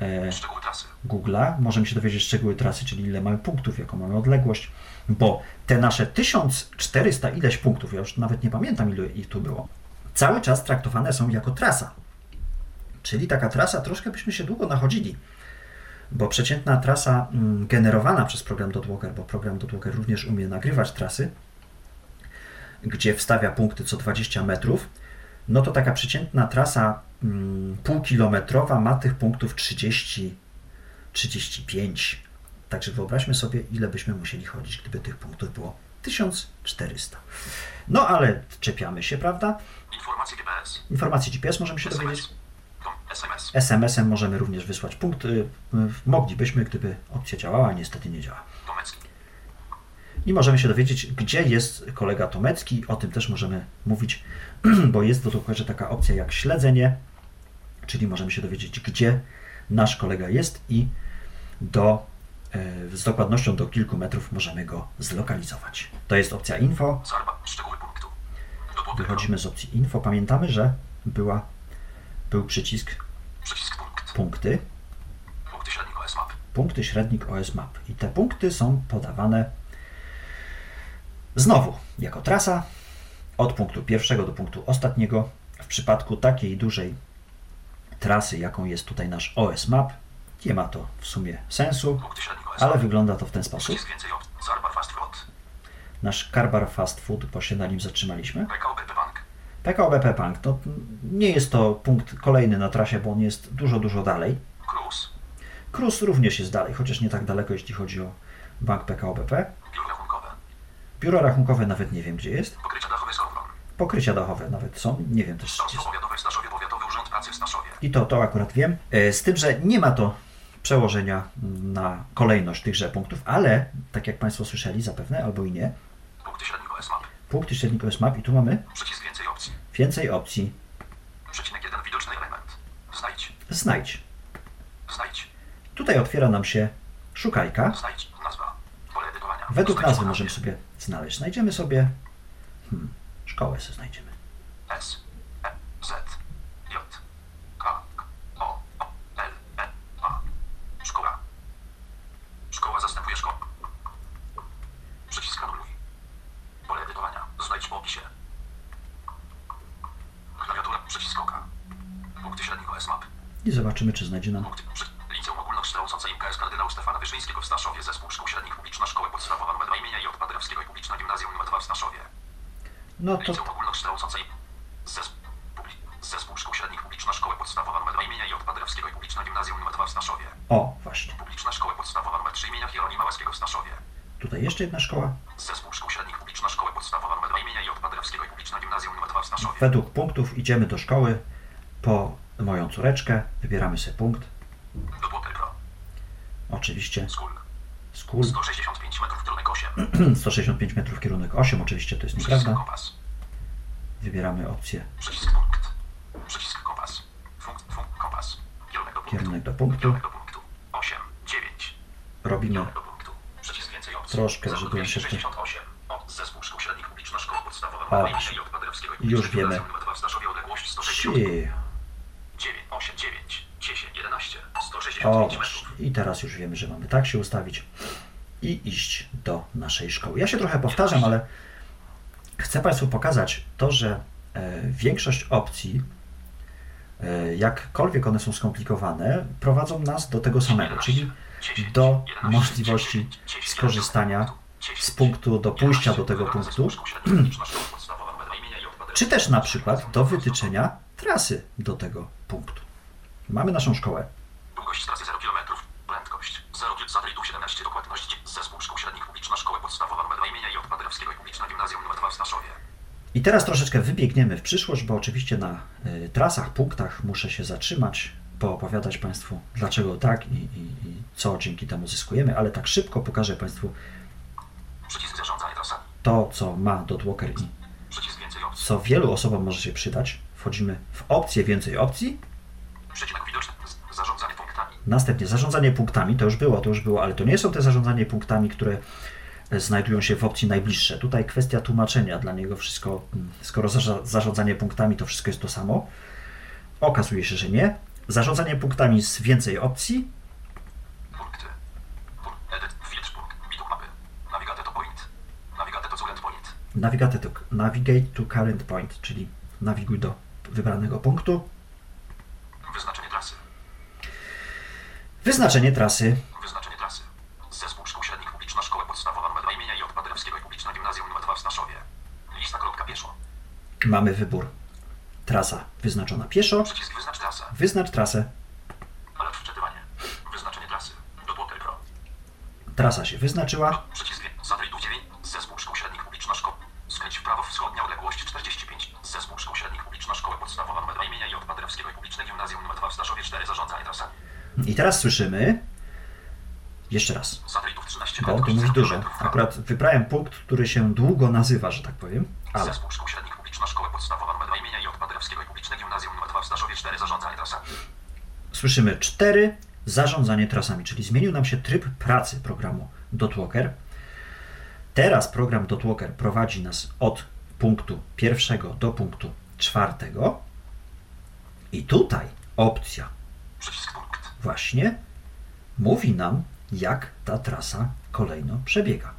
e, Szczegóły trasy. Google'a. Możemy się dowiedzieć szczegóły trasy, czyli ile mamy punktów, jaką mamy odległość, bo te nasze 1400 ileś punktów, ja już nawet nie pamiętam ile ich tu było, cały czas traktowane są jako trasa. Czyli taka trasa, troszkę byśmy się długo nachodzili, bo przeciętna trasa mm, generowana przez program Dotwalker, bo program Dotwalker również umie nagrywać trasy, gdzie wstawia punkty co 20 metrów, no to taka przeciętna trasa mm, półkilometrowa ma tych punktów 30, 35. Także wyobraźmy sobie, ile byśmy musieli chodzić, gdyby tych punktów było 1400. No ale czepiamy się, prawda? Informacje GPS. Informacje GPS możemy się dowiedzieć. SMS. Tom. SMS. SMS-em możemy również wysłać punkt. y, Moglibyśmy, gdyby opcja działała, a niestety nie działa. Tomecki. I możemy się dowiedzieć, gdzie jest kolega Tomecki. O tym też możemy mówić, bo jest w Dotwalkerze taka opcja jak śledzenie, czyli możemy się dowiedzieć, gdzie nasz kolega jest i do, e, z dokładnością do kilku metrów możemy go zlokalizować. To jest opcja info. Wychodzimy z opcji info. Pamiętamy, że była, był przycisk Przycisk punkt. punkty, Punkty średnik OS Map. punkty średnik OS Map. I te punkty są podawane znowu jako trasa od punktu pierwszego do punktu ostatniego. W przypadku takiej dużej trasy, jaką jest tutaj nasz OS Map, nie ma to w sumie sensu, ale wygląda to w ten sposób. Nasz Karbar Fast Food, bo się na nim zatrzymaliśmy. PKO BP Bank, to nie jest to punkt kolejny na trasie, bo on jest dużo, dużo dalej. Cruise. Krus również jest dalej, chociaż nie tak daleko, jeśli chodzi o bank PKO BP. Biuro rachunkowe. Biuro rachunkowe nawet nie wiem, gdzie jest. Pokrycia dachowe z Kowron. Pokrycia dachowe nawet są, nie wiem też gdzie Starostwo jest. powiatowe w Staszowie. W Staszowie. I to, to akurat wiem. E, Z tym, że nie ma to przełożenia na kolejność tychże punktów, ale tak jak Państwo słyszeli zapewne, albo i nie, Punkty średnik OS Map. punkty średnik OS Map i tu mamy Przycisk więcej opcji. więcej opcji. Przecinek jeden widoczny element. Znajdź. Znajdź. Znajdź. Tutaj otwiera nam się szukajka. Znajdź. Nazwa. Pole edytowania. Według Znajdź nazwy możemy sobie znaleźć. Znajdziemy sobie hmm, szkołę sobie znajdziemy. S, E, Z, J, K, K, O, O, L, E, A. Szkoła. Szkoła zastępuje szkołę. Przycisk anuluj. Pole edytowania. Znajdź po opisie. Klawiatura. Przycisk oka. Punkty średniego SMAP. I zobaczymy, czy znajdzie nam. Liceum Ogólnokształcące IMKS kardynał Stefana Wyszyńskiego w Staszowie. Zespół Szkół Średnich Publiczna Szkoła Podstawowa nr 2 imienia J. Paderewskiego i Publiczna Gimnazjum nr 2 w Staszowie. No to Liceum Ogólnokształcące. Zespół... Zespół Szkół Średnich Publiczna Szkoła Podstawowa nr 2 imienia J. Paderewskiego i Publiczna Gimnazjum nr 2 w Staszowie. o, właśnie. Publiczna Szkoła Podstawowa nr 3 imienia Hieronima Łaskiego w Staszowie. Tutaj jeszcze jedna szkoła. Zespół Szkół Średnich Publiczna Szkoła Podstawowa nr 2 imienia J. Paderewskiego i Publiczna Gimnazjum nr 2 w Staszowie. Według punktów idziemy do szkoły moją córeczkę. Wybieramy sobie punkt. Do. Oczywiście Skul. school. 165 metrów kierunek 8. 165 metrów kierunek 8. Oczywiście to jest Przycisk nieprawda. kompas. Wybieramy opcję Przycisk punkt. Przycisk kompas. Funkt, funkt, kompas. Kierunek do punktu. kierunek do punktu. Kierunek do punktu. 8, 9. Robimy do punktu. Przycisk więcej opcji. Troszkę, Zero żeby się 268. O, zespół szkół średnich publiczna szkoła podstawowa. I już wiemy. Gimnazjum nr 2 w Staszowie odległość 160. Ci. 9, 8, 9, 10, 11, O, 165 metrów. właśnie. I teraz już wiemy, że mamy tak się ustawić i iść do naszej szkoły. Ja się trochę powtarzam, ale chcę Państwu pokazać to, że e, większość opcji, e, jakkolwiek one są skomplikowane, prowadzą nas do tego samego, czyli 10, do 11, możliwości 10, 10, skorzystania 10, z punktu do pójścia do tego punktu, czy też na przykład do wytyczenia trasy do tego punktu. Mamy naszą szkołę. Długość trasy 0 km. Prędkość 0 satelitów 17 dokładność. Zespół szkół średnich publiczna szkoła podstawowa nr 2 imienia J. Paderewskiego i Publiczna Gimnazjum nr 2 w Staszowie. I teraz troszeczkę wybiegniemy w przyszłość, bo oczywiście na y, trasach, punktach muszę się zatrzymać, poopowiadać Państwu dlaczego tak i, i, i co dzięki temu zyskujemy, ale tak szybko pokażę Państwu Przycisk zarządzanie trasami. to, co ma Dotwalker i Przycisk więcej opcji. co wielu osobom może się przydać. Wchodzimy w opcję więcej opcji, widoczny. Następnie zarządzanie punktami, to już było, to już było, ale to nie są te zarządzanie punktami, które e, znajdują się w opcji najbliższe. Tutaj kwestia tłumaczenia dla niego wszystko, mm, skoro zarządzanie punktami to wszystko jest to samo. Okazuje się, że nie. Zarządzanie punktami z więcej opcji, Punkty. Punkt. Edit. Filtr punkt. Widok mapy. Navigate to point. Navigate to current point. navigate to, navigate to current point, czyli nawiguj do wybranego punktu. Wyznaczenie trasy. Wyznaczenie trasy. Wyznaczenie trasy. Zespół szkół średnich publiczna szkoła podstawowa nr 2 imienia J. Paderewskiego i Publiczna Gimnazjum nr 2 w Staszowie. Lista kropka pieszo. Mamy wybór. Trasa wyznaczona pieszo. Przycisk wyznacz trasę. Wyznacz trasę. Alert wczytywanie. Wyznaczenie trasy. Do Pro. Trasa się wyznaczyła. Przycisk satelitów 9. Zespół szkół średnich publiczna szkoła. Skręć w prawo wschodnia odległość 45. Zespół szkół średnich publiczna szkoła podstawowa nr 2 imienia J. Paderewskiego i Publiczne Gimnazjum nr 2 w Staszowie 4. Zarządzanie trasami. I teraz słyszymy. Jeszcze raz. Satelitów 13 Bo tu mówi 0 dużo. Akurat wybrałem punkt, który się długo nazywa, że tak powiem. Ale Zespół szkół średnich publiczna szkoła podstawowa nr 2 imienia J. Paderewskiego i Publiczne Gimnazjum nr 2 w Staszowie 4. Zarządzanie trasami. słyszymy 4. Zarządzanie trasami, czyli zmienił nam się tryb pracy programu Dotwalker. Teraz program Dotwalker prowadzi nas od punktu pierwszego do punktu czwartego. I tutaj opcja. Właśnie mówi nam, jak ta trasa kolejno przebiega.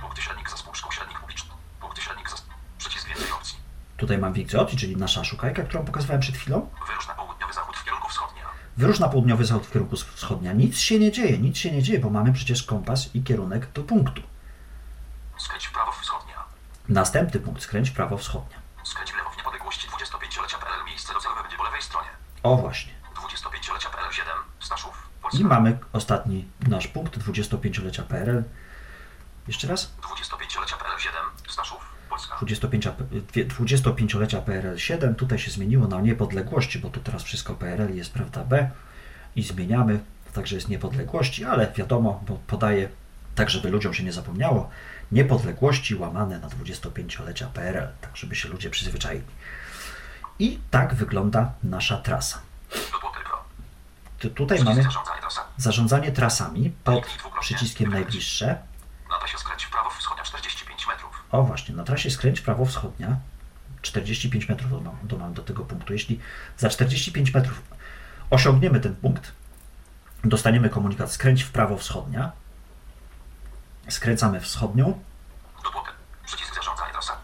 Punkty średnik zespół szkół średnich publicznych. Punkty średnik zespół. Przycisk więcej opcji. Tutaj mam więcej opcji, czyli nasza szukajka, którą pokazywałem przed chwilą. Wyrusz na południowy zachód w kierunku wschodnia. Wyrusz na południowy zachód w kierunku wschodnia. Nic się nie dzieje, nic się nie dzieje, bo mamy przecież kompas i kierunek do punktu. Skręć w prawo wschodnia. Następny punkt, skręć w prawo wschodnia. Skręć w lewo w niepodległości 25-lecia PRL. Miejsce docelowe będzie po lewej stronie. O właśnie. 25-lecia PRL 7. Staszów. Polska. I mamy ostatni nasz punkt 25-lecia PRL. Jeszcze raz? 25-lecia PRL 7. Staszów. Polska. 25 dwie- 25-lecia PRL 7. Tutaj się zmieniło na niepodległości, bo tu teraz wszystko PRL jest, prawda, B. I zmieniamy, także jest niepodległości, ale wiadomo, bo podaję tak, żeby ludziom się nie zapomniało, niepodległości łamane na 25-lecia PRL, tak żeby się ludzie przyzwyczaili. I tak wygląda nasza trasa. Do Tu- Tutaj Przycisk mamy zarządzanie trasami. zarządzanie trasami pod przyciskiem najbliższe. Nada się skręcić. o właśnie, na trasie skręć w prawo wschodnia, 45 metrów do, do, do tego punktu. Jeśli za 45 metrów osiągniemy ten punkt, dostaniemy komunikat skręć w prawo wschodnia, skręcamy wschodnią. Przycisk zarządzanie trasa.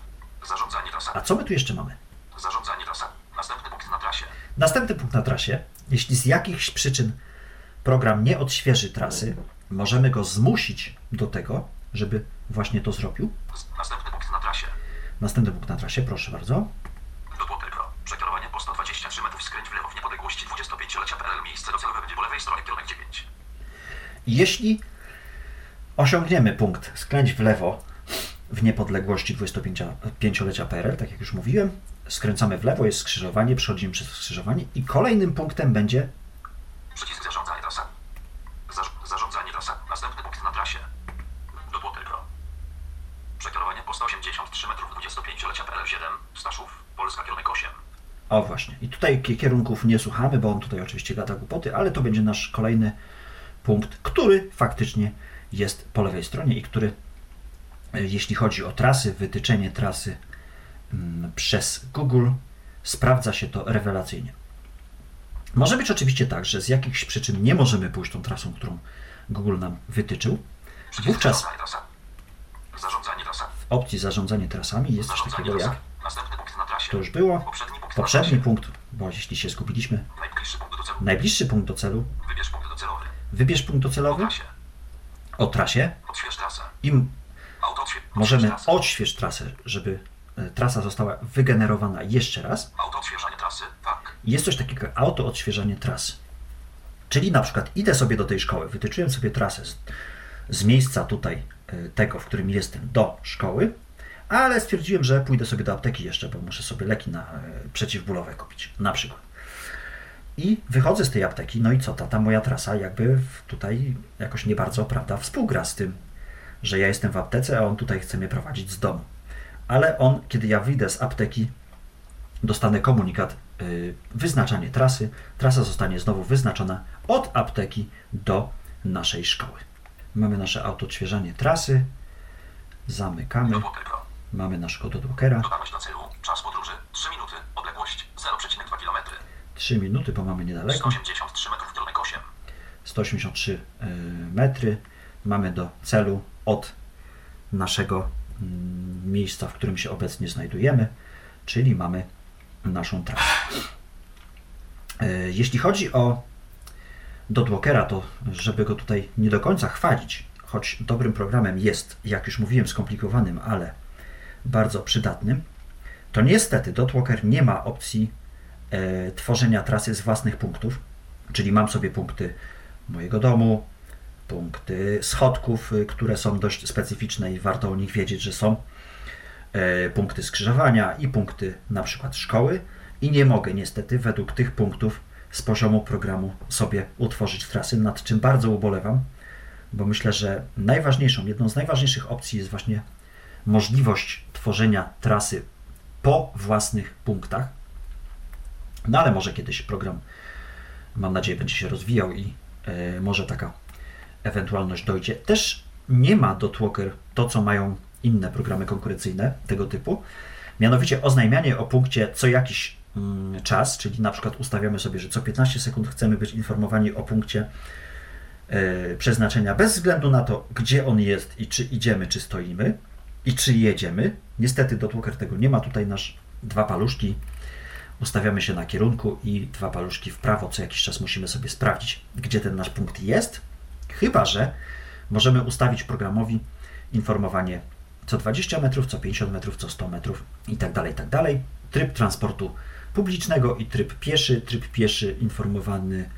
Zarządzanie trasa. a co my tu jeszcze mamy? Zarządzanie trasa. Następny punkt na trasie. Następny punkt na trasie. Jeśli z jakichś przyczyn program nie odświeży trasy, możemy go zmusić do tego, żeby właśnie to zrobił. Następny punkt na trasie. Następny punkt na trasie, proszę bardzo. Dotłokę Pro. Przekierowanie po 123 metrów skręć w lewo w niepodległości 25-lecia PRL. Miejsce docelowe będzie po lewej stronie kierunek 9. Jeśli osiągniemy punkt skręć w lewo w niepodległości 25-lecia PRL, tak jak już mówiłem, skręcamy w lewo, jest skrzyżowanie, przechodzimy przez skrzyżowanie i kolejnym punktem będzie Przycisk zarządzanie trasa. Zarz- zarządzanie trasa. Następny punkt na trasie. Dotłokę Pro. Przekierowanie po 183 metrów 25-lecia PRL 7. Staszów. Polska kierunek 8. O właśnie. I tutaj ki- kierunków nie słuchamy, bo on tutaj oczywiście gada głupoty, ale to będzie nasz kolejny punkt, który faktycznie jest po lewej stronie i który, e, jeśli chodzi o trasy, wytyczenie trasy przez Google, sprawdza się to rewelacyjnie. Może być oczywiście tak, że z jakichś przyczyn nie możemy pójść tą trasą, którą Google nam wytyczył. Wówczas w opcji zarządzanie trasami jest coś takiego jak, Następny punkt na trasie. to już było, Poprzedni punkt bo jeśli się zgubiliśmy, Najbliższy punkt do celu, Wybierz punkt docelowy. wybierz punkt Po docelowy, trasie. o trasie i możemy odśwież trasę. żeby trasa została wygenerowana jeszcze raz. Auto odświeżanie trasy. Tak. Jest coś takiego jak auto odświeżanie trasy. Czyli na przykład idę sobie do tej szkoły, wytyczyłem sobie trasę z, z miejsca tutaj e, tego, w którym jestem, do szkoły, ale stwierdziłem, że pójdę sobie do apteki jeszcze, bo muszę sobie leki na, e, przeciwbólowe kupić, na przykład. I wychodzę z tej apteki, no i co, ta, ta moja trasa jakby tutaj jakoś nie bardzo, prawda, współgra z tym, że ja jestem w aptece, a on tutaj chce mnie prowadzić z domu. Ale on, kiedy ja wyjdę z apteki, dostanę komunikat, y, wyznaczanie trasy. Trasa zostanie znowu wyznaczona od apteki do naszej szkoły. Mamy nasze auto odświeżanie trasy. Zamykamy. Mamy nasz kod od Walkera. Dotarłeś do celu. Czas podróży 3 minuty. Odległość 0,2 km. 3 minuty, bo mamy niedaleko. 183 metrów kierunek 8. 183 y, metry. Mamy do celu od naszego miejsca, w którym się obecnie znajdujemy, czyli mamy naszą trasę. Y, Jeśli chodzi o Dotwalkera, to żeby go tutaj nie do końca chwalić, choć dobrym programem jest, jak już mówiłem, skomplikowanym, ale bardzo przydatnym, to niestety Dotwalker nie ma opcji e, tworzenia trasy z własnych punktów, czyli mam sobie punkty mojego domu, punkty schodków, y, które są dość specyficzne i warto o nich wiedzieć, że są, e, punkty skrzyżowania i punkty na przykład szkoły i nie mogę niestety według tych punktów z poziomu programu sobie utworzyć trasy, nad czym bardzo ubolewam, bo myślę, że najważniejszą, jedną z najważniejszych opcji jest właśnie możliwość tworzenia trasy po własnych punktach. No ale może kiedyś program, mam nadzieję, będzie się rozwijał i e, może taka ewentualność dojdzie. Też nie ma Dotwalker to, co mają inne programy konkurencyjne tego typu, mianowicie oznajmianie o punkcie co jakiś mm, czas, czyli na przykład ustawiamy sobie, że co 15 sekund chcemy być informowani o punkcie e, przeznaczenia bez względu na to, gdzie on jest i czy idziemy, czy stoimy i czy jedziemy. Niestety Dotwalker tego nie ma. Tutaj nasz dwa paluszki ustawiamy się na kierunku i dwa paluszki w prawo. Co jakiś czas musimy sobie sprawdzić, gdzie ten nasz punkt jest. Chyba, że możemy ustawić programowi informowanie co 20 metrów, co 50 metrów, co 100 metrów i tak dalej, i tak. Tryb transportu publicznego i tryb pieszy. Tryb pieszy informowany,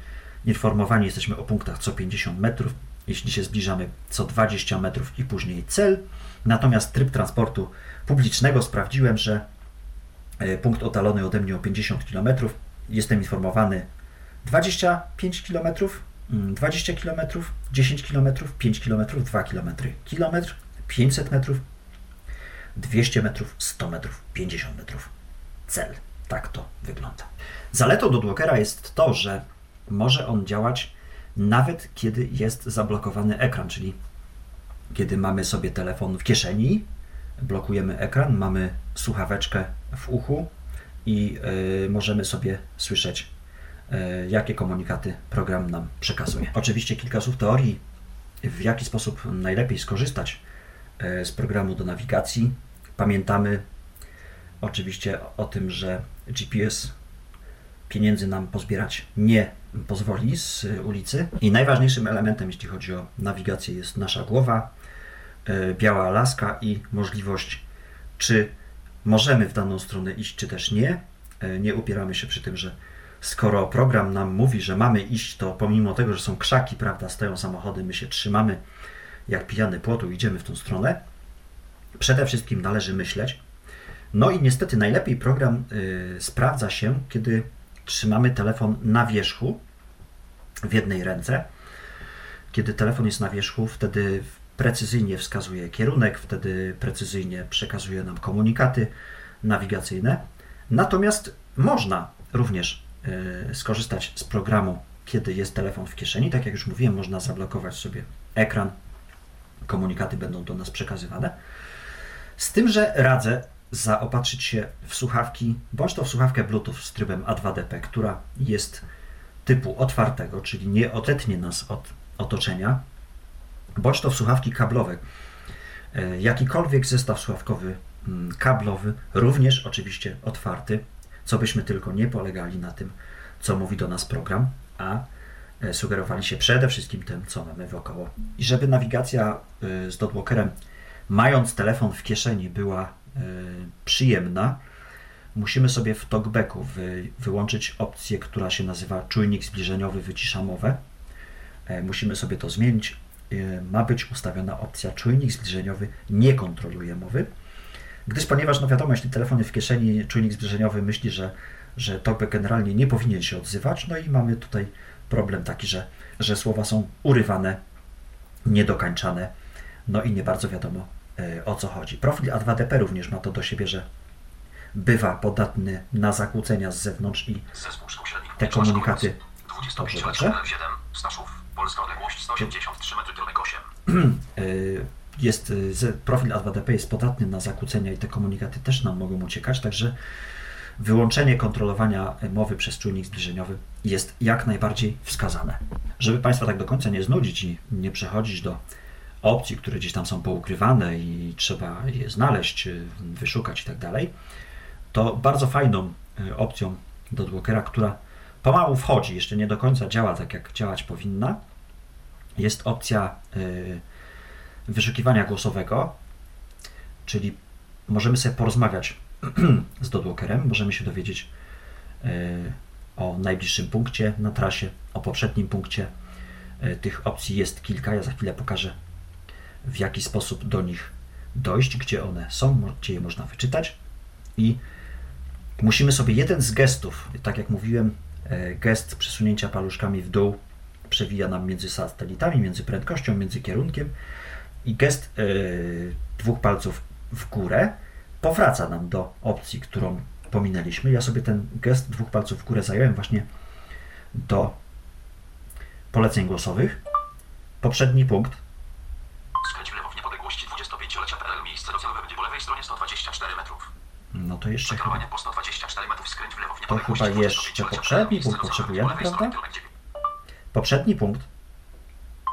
informowani jesteśmy o punktach co 50 metrów, jeśli się zbliżamy co 20 metrów i później cel. Natomiast tryb transportu publicznego sprawdziłem, że e, punkt oddalony ode mnie o 50 km, jestem informowany 25 km, 20 km, 10 km, 5 km, 2 km, kilometr, 500 metrów, 200 metrów, 100 metrów, 50 metrów. Cel. Tak to wygląda. Zaletą Dodwalkera jest to, że może on działać nawet kiedy jest zablokowany ekran, czyli kiedy mamy sobie telefon w kieszeni, blokujemy ekran, mamy słuchaweczkę w uchu i y, możemy sobie słyszeć, jakie komunikaty program nam przekazuje. Oczywiście kilka słów teorii, w jaki sposób najlepiej skorzystać y, z programu do nawigacji. Pamiętamy oczywiście o tym, że GPS pieniędzy nam pozbierać nie pozwoli z ulicy. I najważniejszym elementem, jeśli chodzi o nawigację, jest nasza głowa, e, biała laska i możliwość, czy możemy w daną stronę iść, czy też nie. E, nie upieramy się przy tym, że skoro program nam mówi, że mamy iść, to pomimo tego, że są krzaki, prawda, stoją samochody, my się trzymamy jak pijany płotu, idziemy w tą stronę. Przede wszystkim należy myśleć. No i niestety najlepiej program y, sprawdza się, kiedy trzymamy telefon na wierzchu w jednej ręce. Kiedy telefon jest na wierzchu, wtedy precyzyjnie wskazuje kierunek, wtedy precyzyjnie przekazuje nam komunikaty nawigacyjne. Natomiast można również skorzystać z programu, kiedy jest telefon w kieszeni. Tak jak już mówiłem, można zablokować sobie ekran, komunikaty będą do nas przekazywane. Z tym, że radzę zaopatrzyć się w słuchawki, bądź to w słuchawkę Bluetooth z trybem A2DP, która jest typu otwartego, czyli nie odetnie nas od otoczenia, bądź to w słuchawki kablowe. E, jakikolwiek zestaw słuchawkowy mm, kablowy, również oczywiście otwarty, co byśmy tylko nie polegali na tym, co mówi do nas program, a e, sugerowali się przede wszystkim tym, co mamy wokoło. I żeby nawigacja e, z dotwalkerem, mając telefon w kieszeni, była E, przyjemna, musimy sobie w talkbacku wy, wyłączyć opcję, która się nazywa czujnik zbliżeniowy wycisza mowę. E, musimy sobie to zmienić. Ma być ustawiona opcja czujnik zbliżeniowy nie kontroluje mowy, gdyż ponieważ, no wiadomo, jeśli telefon jest w kieszeni, czujnik zbliżeniowy myśli, że, że talkback generalnie nie powinien się odzywać, no i mamy tutaj problem taki, że, że słowa są urywane, niedokańczane, no i nie bardzo wiadomo, E, o co chodzi. Profil A2DP również ma to do siebie, że bywa podatny na zakłócenia z zewnątrz i te komunikaty. Dobrze, dobrze. Polska odległość 183 8. Jest, e, profil A2DP jest podatny na zakłócenia i te komunikaty też nam mogą uciekać, także wyłączenie kontrolowania mowy przez czujnik zbliżeniowy jest jak najbardziej wskazane. Żeby Państwa tak do końca nie znudzić i nie przechodzić do opcji, które gdzieś tam są poukrywane i trzeba je znaleźć, y, wyszukać i tak dalej, to bardzo fajną y, opcją do Dwalkera, która pomału wchodzi, jeszcze nie do końca działa tak, jak działać powinna, jest opcja y, wyszukiwania głosowego, czyli możemy sobie porozmawiać z Dodwalkerem, możemy się dowiedzieć o najbliższym punkcie na trasie, o poprzednim punkcie. Tych opcji jest kilka, ja za chwilę pokażę w jaki sposób do nich dojść, gdzie one są, gdzie je można wyczytać. I musimy sobie jeden z gestów, tak jak mówiłem, e, gest przesunięcia paluszkami w dół przewija nam między satelitami, między prędkością, między kierunkiem i gest yy, dwóch palców w górę powraca nam do opcji, którą pominęliśmy. Ja sobie ten gest dwóch palców w górę zająłem właśnie do poleceń głosowych. Poprzedni punkt No to jeszcze chyba... po 124 metrów skręć w lewo w To chyba jeszcze poprzedni punkt potrzebujemy, prawda? Poprzedni punkt.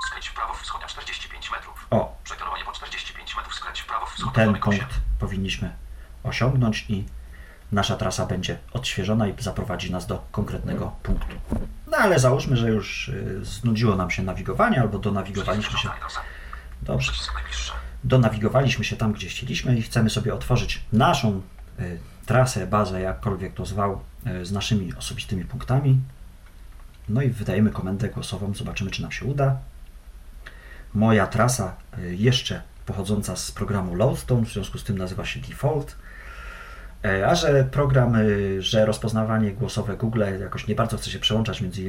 Skręć w prawo wschodnia 45 metrów. O. Przekierowanie po 45 metrów skręć w prawo wschodnia Ten punkt powinniśmy osiągnąć i nasza trasa będzie odświeżona i zaprowadzi nas do konkretnego punktu. No ale załóżmy, że już y, znudziło nam się nawigowanie albo donawigowaliśmy się. Dobrze. Donawigowaliśmy się tam, gdzie chcieliśmy i chcemy sobie otworzyć naszą E, trasę, bazę, jakkolwiek to zwał, e, z naszymi osobistymi punktami. No i wydajemy komendę głosową, zobaczymy, czy nam się uda. Moja trasa jeszcze pochodząca z programu Loadstone, w związku z tym nazywa się Default. A że program, że rozpoznawanie głosowe Google jakoś nie bardzo chce się przełączać między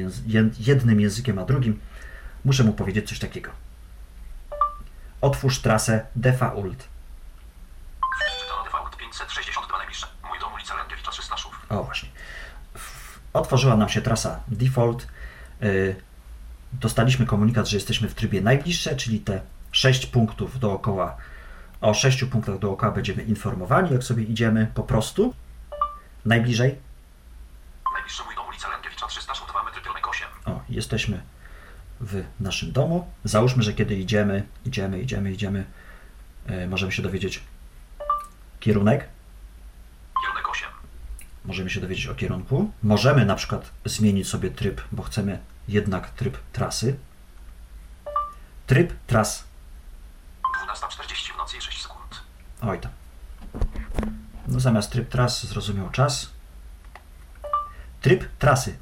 jednym językiem a drugim, muszę mu powiedzieć coś takiego. Otwórz trasę default. O właśnie. Otworzyła nam się trasa default. Y, dostaliśmy komunikat, że jesteśmy w trybie najbliższe, czyli te 6 punktów dookoła O sześciu punktach dookoła będziemy informowani, jak sobie idziemy po prostu. Najbliżej. Najbliższy mój dom ulica Lękiewicza 302 metry kierunek 8. O, jesteśmy w naszym domu. Załóżmy, że kiedy idziemy, idziemy, idziemy, idziemy, e, możemy się dowiedzieć kierunek. Kierunek 8. Możemy się dowiedzieć o kierunku. Możemy na przykład zmienić sobie tryb, bo chcemy jednak tryb trasy. Tryb tras. 12.40 w nocy i 6 sekund. Oj tam. No zamiast tryb tras zrozumiał czas. Tryb trasy.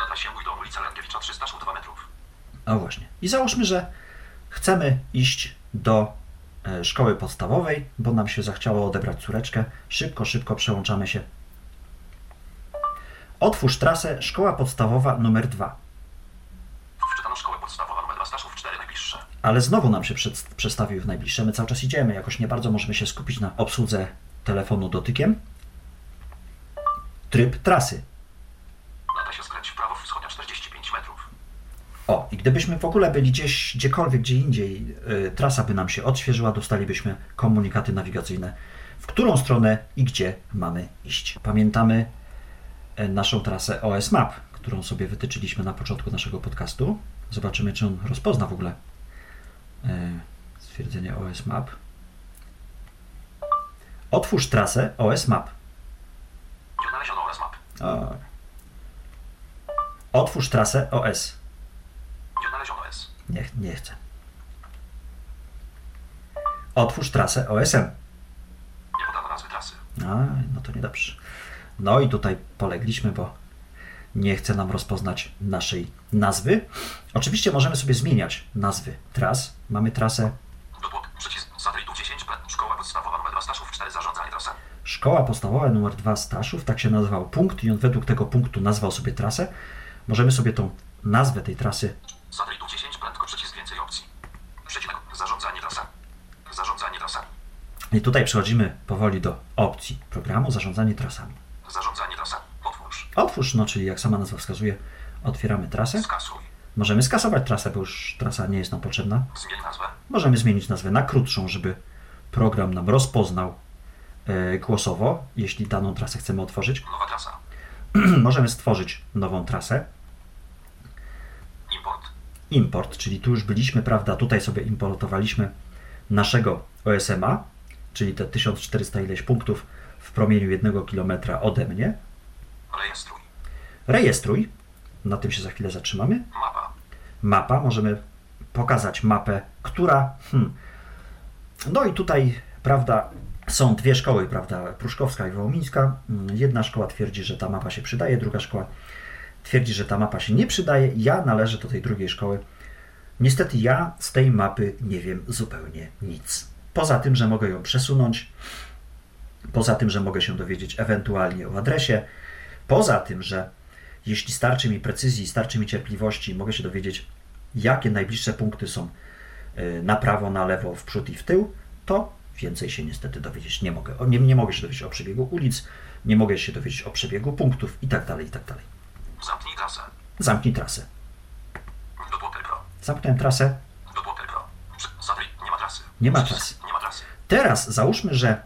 Na trasie mój dom ulica Lękiewicza 302 metrów. O właśnie. I załóżmy, że chcemy iść do e, szkoły podstawowej, bo nam się zachciało odebrać córeczkę. Szybko, szybko przełączamy się. Otwórz trasę szkoła podstawowa numer 2. Wczytano szkołę podstawową numer 2 Staszów 4 najbliższe. Ale znowu nam się przed, przestawił w najbliższe. My cały czas idziemy, jakoś nie bardzo możemy się skupić na obsłudze telefonu dotykiem. Tryb trasy. Na trasie skręć w prawo wschodnia 45 metrów. O, i gdybyśmy w ogóle byli gdzieś, gdziekolwiek, gdzie indziej, y, trasa by nam się odświeżyła, dostalibyśmy komunikaty nawigacyjne, w którą stronę i gdzie mamy iść. Pamiętamy y, naszą trasę OS Map, którą sobie wytyczyliśmy na początku naszego podcastu. Zobaczymy, czy on rozpozna w ogóle stwierdzenie OS Map. Otwórz trasę OS Map. Nie odnaleziono oraz map. O. Otwórz trasę OS. Nie odnaleziono S. Nie, nie chcę. Otwórz trasę OSM. Nie podano nazwy trasy. A, no to niedobrze. No i tutaj polegliśmy, bo nie chce nam rozpoznać naszej nazwy. Oczywiście możemy sobie zmieniać nazwy tras. Mamy trasę Dopłot. Przycisk satelitu 10. Plan. Szkoła podstawowa numer 2 Staszów 4 zarządzanie trasą. Szkoła Podstawowa numer 2 Staszów, tak się nazywał punkt i on według tego punktu nazwał sobie trasę. Możemy sobie tą nazwę tej trasy Satelitu 10. Prędko przycisk więcej opcji. Przecinek. Zarządzanie trasa. Zarządzanie trasa. i tutaj przechodzimy powoli do opcji programu zarządzanie trasami. Otwórz, no czyli jak sama nazwa wskazuje, otwieramy trasę. Skasuj. Możemy skasować trasę, bo już trasa nie jest nam potrzebna. Zmień nazwę. Możemy zmienić nazwę na krótszą, żeby program nam rozpoznał e, głosowo, jeśli daną trasę chcemy otworzyć. Nowa trasa. Możemy stworzyć nową trasę. Import. Import, czyli tu już byliśmy, prawda? Tutaj sobie importowaliśmy naszego OSM-a, czyli te 1400 ileś punktów w promieniu 1 km ode mnie. Rejestruj. Rejestruj. Na tym się za chwilę zatrzymamy. Mapa. mapa, możemy pokazać mapę, która. Hmm, no i tutaj, prawda, są dwie szkoły, prawda, Pruszkowska i Wołomińska. Mm, Jedna szkoła twierdzi, że ta mapa się przydaje, druga szkoła twierdzi, że ta mapa się nie przydaje. Ja należę do tej drugiej szkoły. Niestety ja z tej mapy nie wiem zupełnie nic. Poza tym, że mogę ją przesunąć, poza tym, że mogę się dowiedzieć ewentualnie o adresie, poza tym, że jeśli starczy mi precyzji, starczy mi cierpliwości, mogę się dowiedzieć, jakie najbliższe punkty są y, na prawo, na lewo, w przód i w tył, to więcej się niestety dowiedzieć nie mogę. Nie, nie mogę się dowiedzieć o przebiegu ulic, nie mogę się dowiedzieć o przebiegu punktów i tak dalej, i tak dalej. Zamknij trasę. Zamknij trasę. Pro. Zamknąłem trasę. Satelit. Nie ma trasy. Nie ma trasy. Nie ma trasy. Teraz załóżmy, że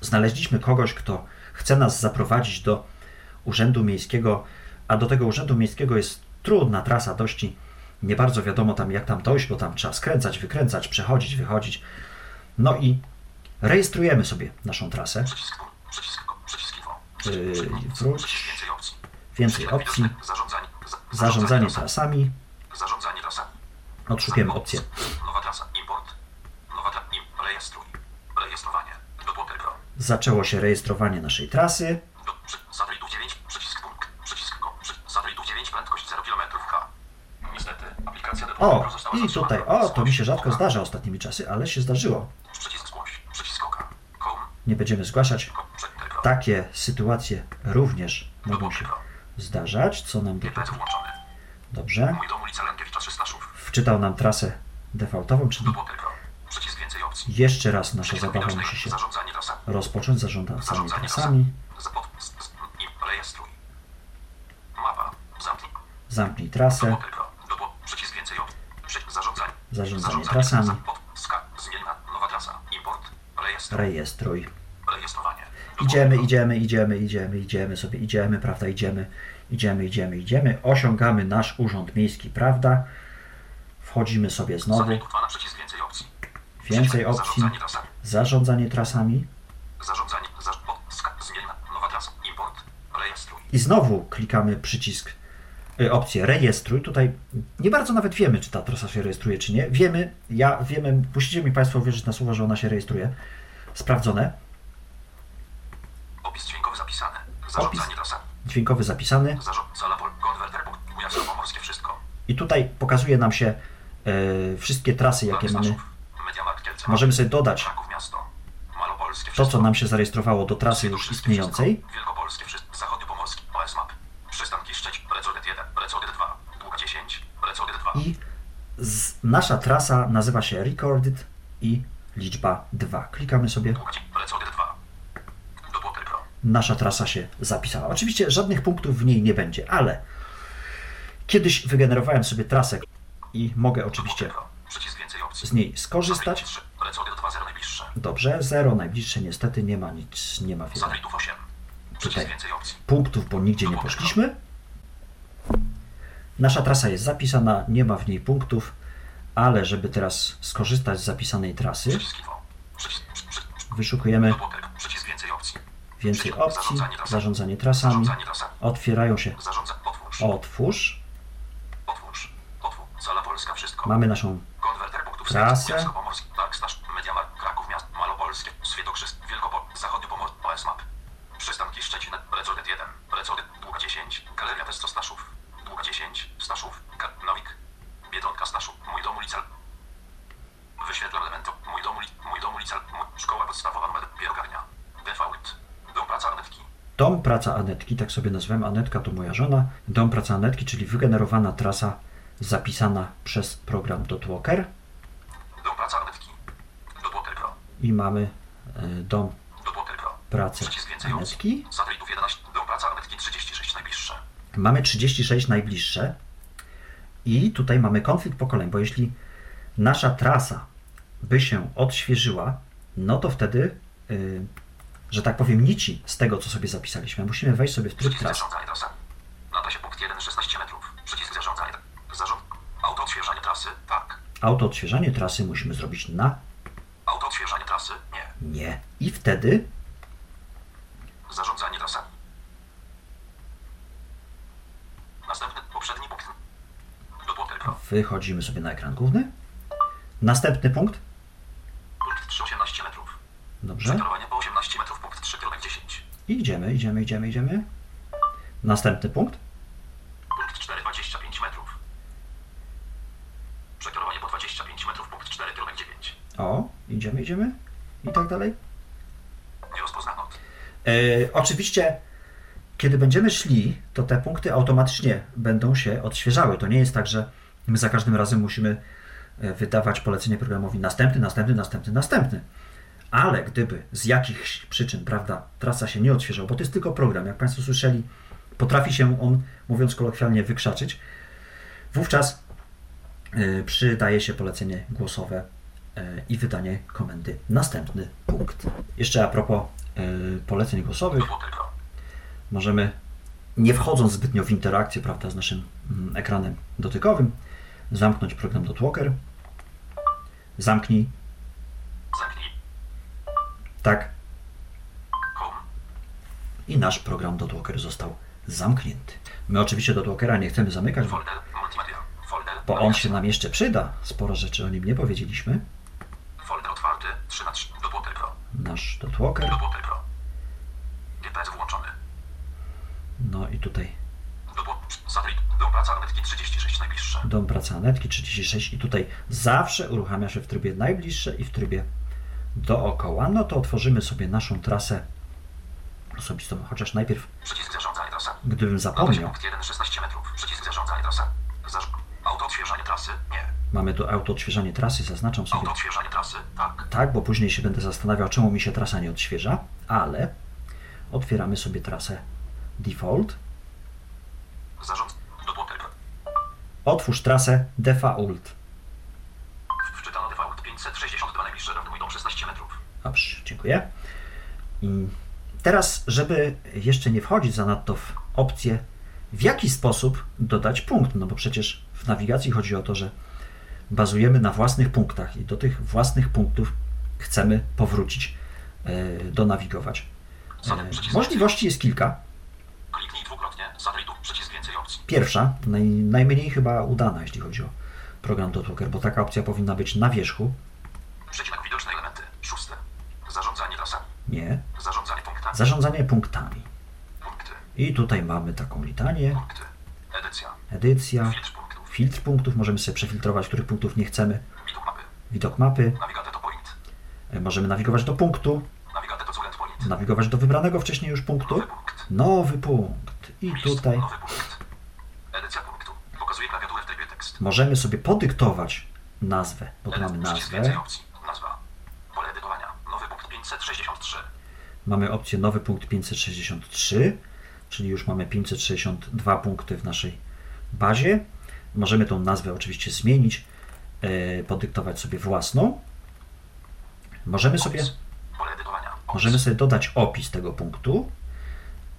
znaleźliśmy kogoś, kto chce nas zaprowadzić do urzędu miejskiego, a do tego urzędu miejskiego jest trudna trasa, dość nie bardzo wiadomo tam jak tam dojść, bo tam trzeba skręcać, wykręcać, przechodzić, wychodzić. No i rejestrujemy sobie naszą trasę. Yy, wróć. Więcej opcji. Zarządzanie. trasami. Odszukujemy opcję. Nowa trasa. Import. Nowa trasa. Im. Rejestruj. Rejestrowanie. Dopłotel Pro. Zaczęło się rejestrowanie naszej trasy. Do, przy, satelitów 9, przycisk punkt, przycisk ko, przy, satelitów 9, prędkość 0 km H. Niestety, aplikacja do O, i tutaj, o, to mi się rzadko zdarza ostatnimi czasy, ale się zdarzyło. Nie będziemy zgłaszać. Takie sytuacje również mogą się zdarzać. Co nam włączony. Dobrze. Mój dom, ulica Lękiewicza 300 Szów. Wczytał nam trasę defaultową, czyli jeszcze raz nasza zabawa musi się rozpocząć zarządzanie trasami. Zamknij trasę. Dopłotel pro, dopło, przycisk więcej opcji. Przy, zarządzanie. Trasami. Rejestruj. Idziemy, idziemy, idziemy, idziemy, idziemy sobie, idziemy, prawda, idziemy, idziemy, idziemy, idziemy, osiągamy nasz urząd miejski, prawda, wchodzimy sobie znowu, więcej opcji. Zarządzanie trasami. zarządzanie i znowu klikamy przycisk, opcję rejestruj, tutaj nie bardzo nawet wiemy, czy ta trasa się rejestruje, czy nie, wiemy, ja wiemy, musicie mi Państwo wierzyć na słowo, że ona się rejestruje, sprawdzone, Opis dźwiękowy zapisany. Zarządzanie Opis. trasami. dźwiękowy zapisany. I tutaj pokazuje nam się e, wszystkie trasy, jakie mamy. Możemy sobie dodać to, co nam się zarejestrowało do trasy już istniejącej. Wszystko. Wielkopolskie. Wszystko. Zachodniopomorskie. OS Map. Przystanki Szczecin. Recodet 1. Recodet 2. Długa 10. Recodet 2. I z, nasza trasa nazywa się Recorded i liczba 2. Klikamy sobie, Długa 10. Recodet 2. Dopłoter Pro. nasza trasa się zapisała. Oczywiście żadnych punktów w niej nie będzie, ale kiedyś wygenerowałem sobie trasę i mogę oczywiście z niej skorzystać. Satelit 3. Recodet 2. 0 najbliższe. Dobrze, 0 najbliższe niestety nie ma nic, nie ma wiele Satelitów 8. Przycisk Tutaj. punktów, bo nigdzie nie poszliśmy. Nasza trasa jest zapisana, nie ma w niej punktów, ale żeby teraz skorzystać z zapisanej trasy, wyszukujemy więcej opcji. Zarządzanie trasami. otwierają się. Otwórz. mamy naszą Trasę. Kujawsko-Pomorski, Tak, Stasz, Mediamar, Kraków Miast, Malopolskie, Świętokrzysk, Wielkopol, Zachodniopomor, OS Map. Przystanki Szczecin, Recodet 1, Recodet, Długa 10, Galeria Testo Staszów, Długa 10, Staszów, Ka- Nowik, Biedronka Staszów, Mój dom ulica... Wyświetlam elemento, Mój dom, uli- mój dom ulica, mój, Szkoła Podstawowa numer, Bierogarnia, Default, Dom Praca Anetki, dom praca Anetki, tak sobie nazywam, Anetka to moja żona, dom praca Anetki, czyli wygenerowana trasa zapisana przez program Dotwalker Dom Praca Anetki, Dopłoter Pro, i mamy e, dom Dopłoter Pro, pracy. Anetki. Satelitów 11, Dom Praca Anetki 36 najbliższe. Mamy 36 najbliższe i tutaj mamy konflikt pokoleń, bo jeśli nasza trasa by się odświeżyła, no to wtedy, yy, że tak powiem, nici z tego, co sobie zapisaliśmy. Musimy wejść sobie w tryb Przycisk trasy. zarządzanie trasami. Na trasie punkt 1, 16 metrów. Przycisk zarządzanie. Zarząd. Auto odświeżanie trasy. Tak. Auto odświeżanie trasy musimy zrobić na Auto odświeżanie trasy. Nie. nie. I wtedy Zarządzanie trasami. Następny, poprzedni punkt. Wychodzimy sobie na ekran główny. Następny punkt. Punkt 3, 18 metrów. Dobrze po 18 metrów. Punkt 3, kierunek 10. I idziemy, idziemy, idziemy, idziemy. Następny punkt. Punkt 4, 25 metrów. Przekierowanie po 25 metrów. Punkt 4, kierunek 9. O, idziemy, idziemy. I tak dalej. Nie rozpoznano. E, oczywiście, kiedy będziemy szli, to te punkty automatycznie będą się odświeżały. To nie jest tak, że my za każdym razem musimy e, wydawać polecenie programowi następny, następny, następny, następny. Ale gdyby z jakichś przyczyn, prawda, trasa się nie odświeżał, bo to jest tylko program, jak Państwo słyszeli, potrafi się on, mówiąc kolokwialnie, wykrzaczyć, wówczas e, przydaje się polecenie głosowe e, i wydanie komendy następny punkt. Jeszcze a propos e, poleceń głosowych, możemy, nie wchodząc zbytnio w interakcję prawda, z naszym mm, ekranem dotykowym, zamknąć program Dotwalker. Zamknij. Tak, i nasz program Dotwalker został zamknięty. My oczywiście Dotwalkera nie chcemy zamykać, bo, on się nam jeszcze przyda. Sporo rzeczy o nim nie powiedzieliśmy. Folder otwarty. 3 na 3. Dopłoter Pro. Nasz Dotwalker. Dopłoter Pro. GPS włączony. No i tutaj. Dom praca Anetki 36 najbliższe. dom pracy Anetki 36 i tutaj zawsze uruchamia się w trybie najbliższe i w trybie dookoła. No to otworzymy sobie naszą trasę osobistą, chociaż najpierw, Przycisk trasami. gdybym zapomniał, punkt 1, 16 metrów. Przycisk. Zarz... Auto odświeżanie trasy? Nie. mamy tu auto odświeżanie trasy, zaznaczam sobie Auto odświeżanie trasy? Tak. tak, bo później się będę zastanawiał, czemu mi się trasa nie odświeża, ale otwieramy sobie trasę default, Zarząd... Otwórz trasę default. Dziękuję. I teraz, żeby jeszcze nie wchodzić zanadto w opcję, w jaki sposób dodać punkt, no bo przecież w nawigacji chodzi o to, że bazujemy na własnych punktach i do tych własnych punktów chcemy powrócić, e, donawigować. Możliwości jest kilka. Kliknij dwukrotnie, satelitów, przycisk więcej opcji. Pierwsza, naj, najmniej chyba udana, jeśli chodzi o program Dotwalker, bo taka opcja powinna być na wierzchu. Przecinek widoczne elementy. Szóste. Zarządzanie trasami. Nie. Zarządzanie punktami. Zarządzanie punktami. Punkty. I tutaj mamy taką litanię, Punkty. Edycja. edycja, Filtr punktów. filtr punktów, możemy sobie przefiltrować, których punktów nie chcemy, Widok mapy. widok mapy, e, możemy nawigować do punktu, nawigować do wybranego wcześniej już punktu, Nowy punkt. nowy punkt. I List. tutaj punkt. Edycja punktu. Pokazuje klawiaturę w trybie tekst. możemy sobie podyktować nazwę, bo tu mamy nazwę, opcji. Nazwa. Pole edytowania. Nowy punkt 563. mamy opcję nowy punkt 563, czyli już mamy 562 punkty w naszej bazie. Możemy tą nazwę oczywiście zmienić, e, podyktować sobie własną. Możemy sobie, możemy sobie dodać opis tego punktu.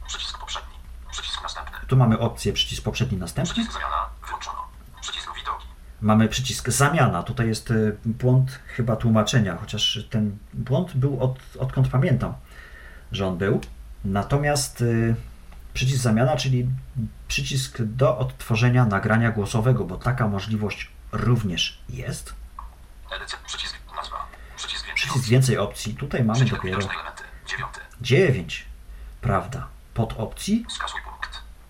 Przycisk poprzedni. Przycisk następny. Tu mamy opcję przycisk poprzedni, następny. Przycisk zamiana. Mamy przycisk zamiana. Tutaj jest y, błąd chyba tłumaczenia, chociaż ten błąd był od, odkąd pamiętam, że on był. Natomiast y, przycisk zamiana, czyli przycisk do odtworzenia nagrania głosowego, bo taka możliwość również jest. Edycja. Przycisk nazwa. Przycisk więcej Przycisk opcji. więcej opcji. Tutaj mamy Przycisk dopiero widoczne elementy. Dziewiąty. 9. Prawda. Pod opcji Skasuj punkt.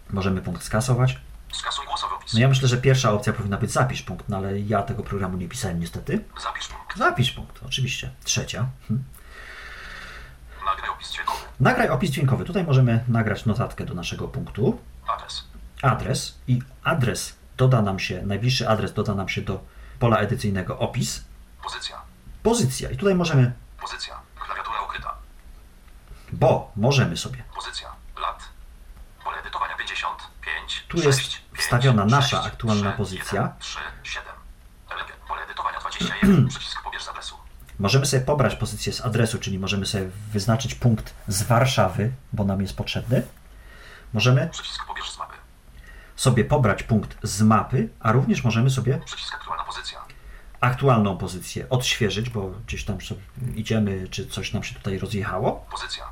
możemy punkt skasować. Skasuj głosowy. No ja myślę, że pierwsza opcja powinna być zapisz punkt, no ale ja tego programu nie pisałem niestety. Zapisz punkt. Zapisz punkt, oczywiście. Trzecia. Hmm. Nagraj opis dźwiękowy. Nagraj opis dźwiękowy. Tutaj możemy nagrać notatkę do naszego punktu. Adres. Adres i adres doda nam się, najbliższy adres doda nam się do pola edycyjnego opis. Pozycja. Pozycja. I tutaj możemy, Pozycja. Klawiatura ukryta. bo możemy sobie. Pozycja. Lat. Pole edytowania 55. Tu jest 6, 5, wstawiona nasza 6, aktualna 3, pozycja. 1, 3, 7. Elegant. Pole edytowania 21. Przycisk pobierz z adresu. Możemy sobie pobrać pozycję z adresu, czyli możemy sobie wyznaczyć punkt z Warszawy, bo nam jest potrzebny. Możemy sobie pobrać punkt z mapy, a również możemy sobie Przycisk aktualna pozycja. aktualną pozycję odświeżyć, bo gdzieś tam idziemy, czy coś nam się tutaj rozjechało. Pozycja.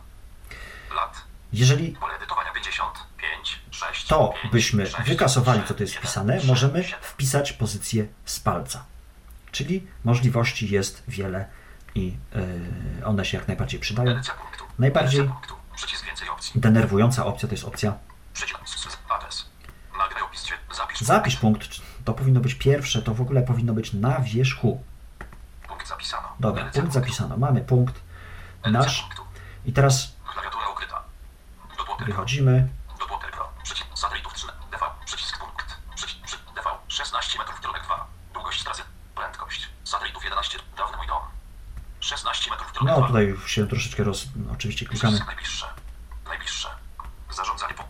Lat. Jeżeli Pole edytowania 55. 6. to 5, byśmy 6, wykasowali, 3, co to jest 1, wpisane, 3, możemy 7. wpisać pozycję z palca. Czyli możliwości jest wiele i yy, one się jak najbardziej przydają. Najbardziej-. Denerwująca opcja to jest opcja. Zapisz. punkt. To powinno być pierwsze, to w ogóle powinno być na wierzchu. Punkt zapisano. Dobra, punkt zapisano. Mamy punkt nasz i teraz wychodzimy. Dopłotek Pro. Przycisk satelitów 3. DV. Przycisk punkt. Przycisk przy, DV. 16 metrów kierunek 2. Długość trasy. Prędkość. Satelitów 11. Dawny mój dom. 16 metrów kierunek No 2. tutaj już się troszeczkę roz... Oczywiście klikamy. Najbliższe. Najbliższe. Zarządzanie po...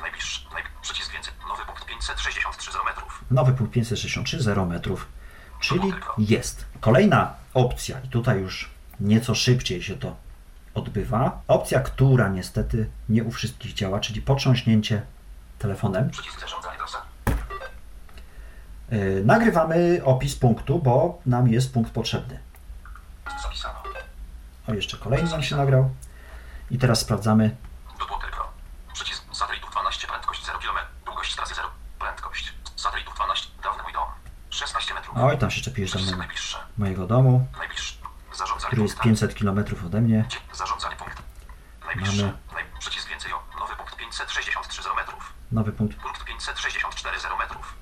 Najbliższe. Naj... Przycisk więcej. Nowy punkt 563 0 metrów. Nowy punkt 563, 0 metrów, czyli jest. Kolejna opcja, i tutaj już nieco szybciej się to odbywa. Opcja, która niestety nie u wszystkich działa, czyli potrząśnięcie telefonem. Przycisk zarządzanie. Yy, nagrywamy opis punktu, bo nam jest punkt potrzebny. Zapisano. O, jeszcze kolejny nam się nagrał. I teraz sprawdzamy. Dopłotek Pro. Przycisk satelitów 12. Prędkość 0 km. Długość trasy 0. Prędkość. Satelitów 12. Dawny mój dom. 16 metrów. Oj, tam się czepiesz do mojego, mojego domu, Najbliższe. Zarządzanie który jest punktami. 500 km ode mnie. Zarządzanie punkt. Najbliższe. Mamy-. Przycisk więcej o. Nowy punkt 563 0 metrów. Nowy punkt. Punkt 564 0 metrów.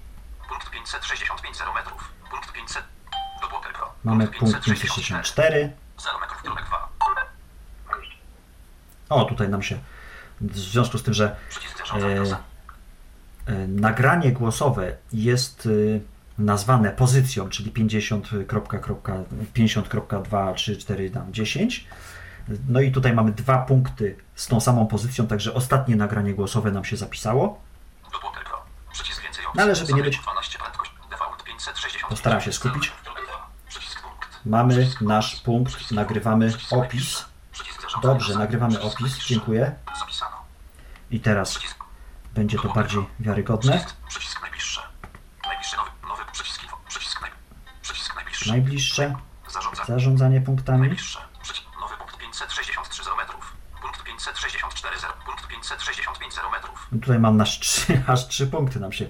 Punkt 565 0 metrów. Punkt 500. Dopłotek Pro. Mamy punkt 564. 0 metrów kierunek 2. O, tutaj nam się, w związku z tym, że e, e, nagranie głosowe jest e, nazwane pozycją, czyli 50, kropka, kropka, 50.2, 3, 4, tam 10. No i tutaj mamy dwa punkty z tą samą pozycją, także ostatnie nagranie głosowe nam się zapisało. No ale żeby nie być- Satelitów 12 prędkość. Default 560. Postaram się skupić. Mamy nasz punkt, nagrywamy opis. Dobrze, nagrywamy opis. Dziękuję. Zapisano. I teraz będzie to bardziej wiarygodne. Przycisk, najbliższy. Najbliższy nowy, nowy przycisk. Przycisk, naj, przycisk najbliższy. Najbliższe Zarządzanie. zarządzanie punktami. Najbliższe. Przycisk, nowy punkt 563 0 metrów. Punkt 564 0. Punkt 565 0 metrów. No Tutaj mam nasz trzy, aż trzy punkty nam się.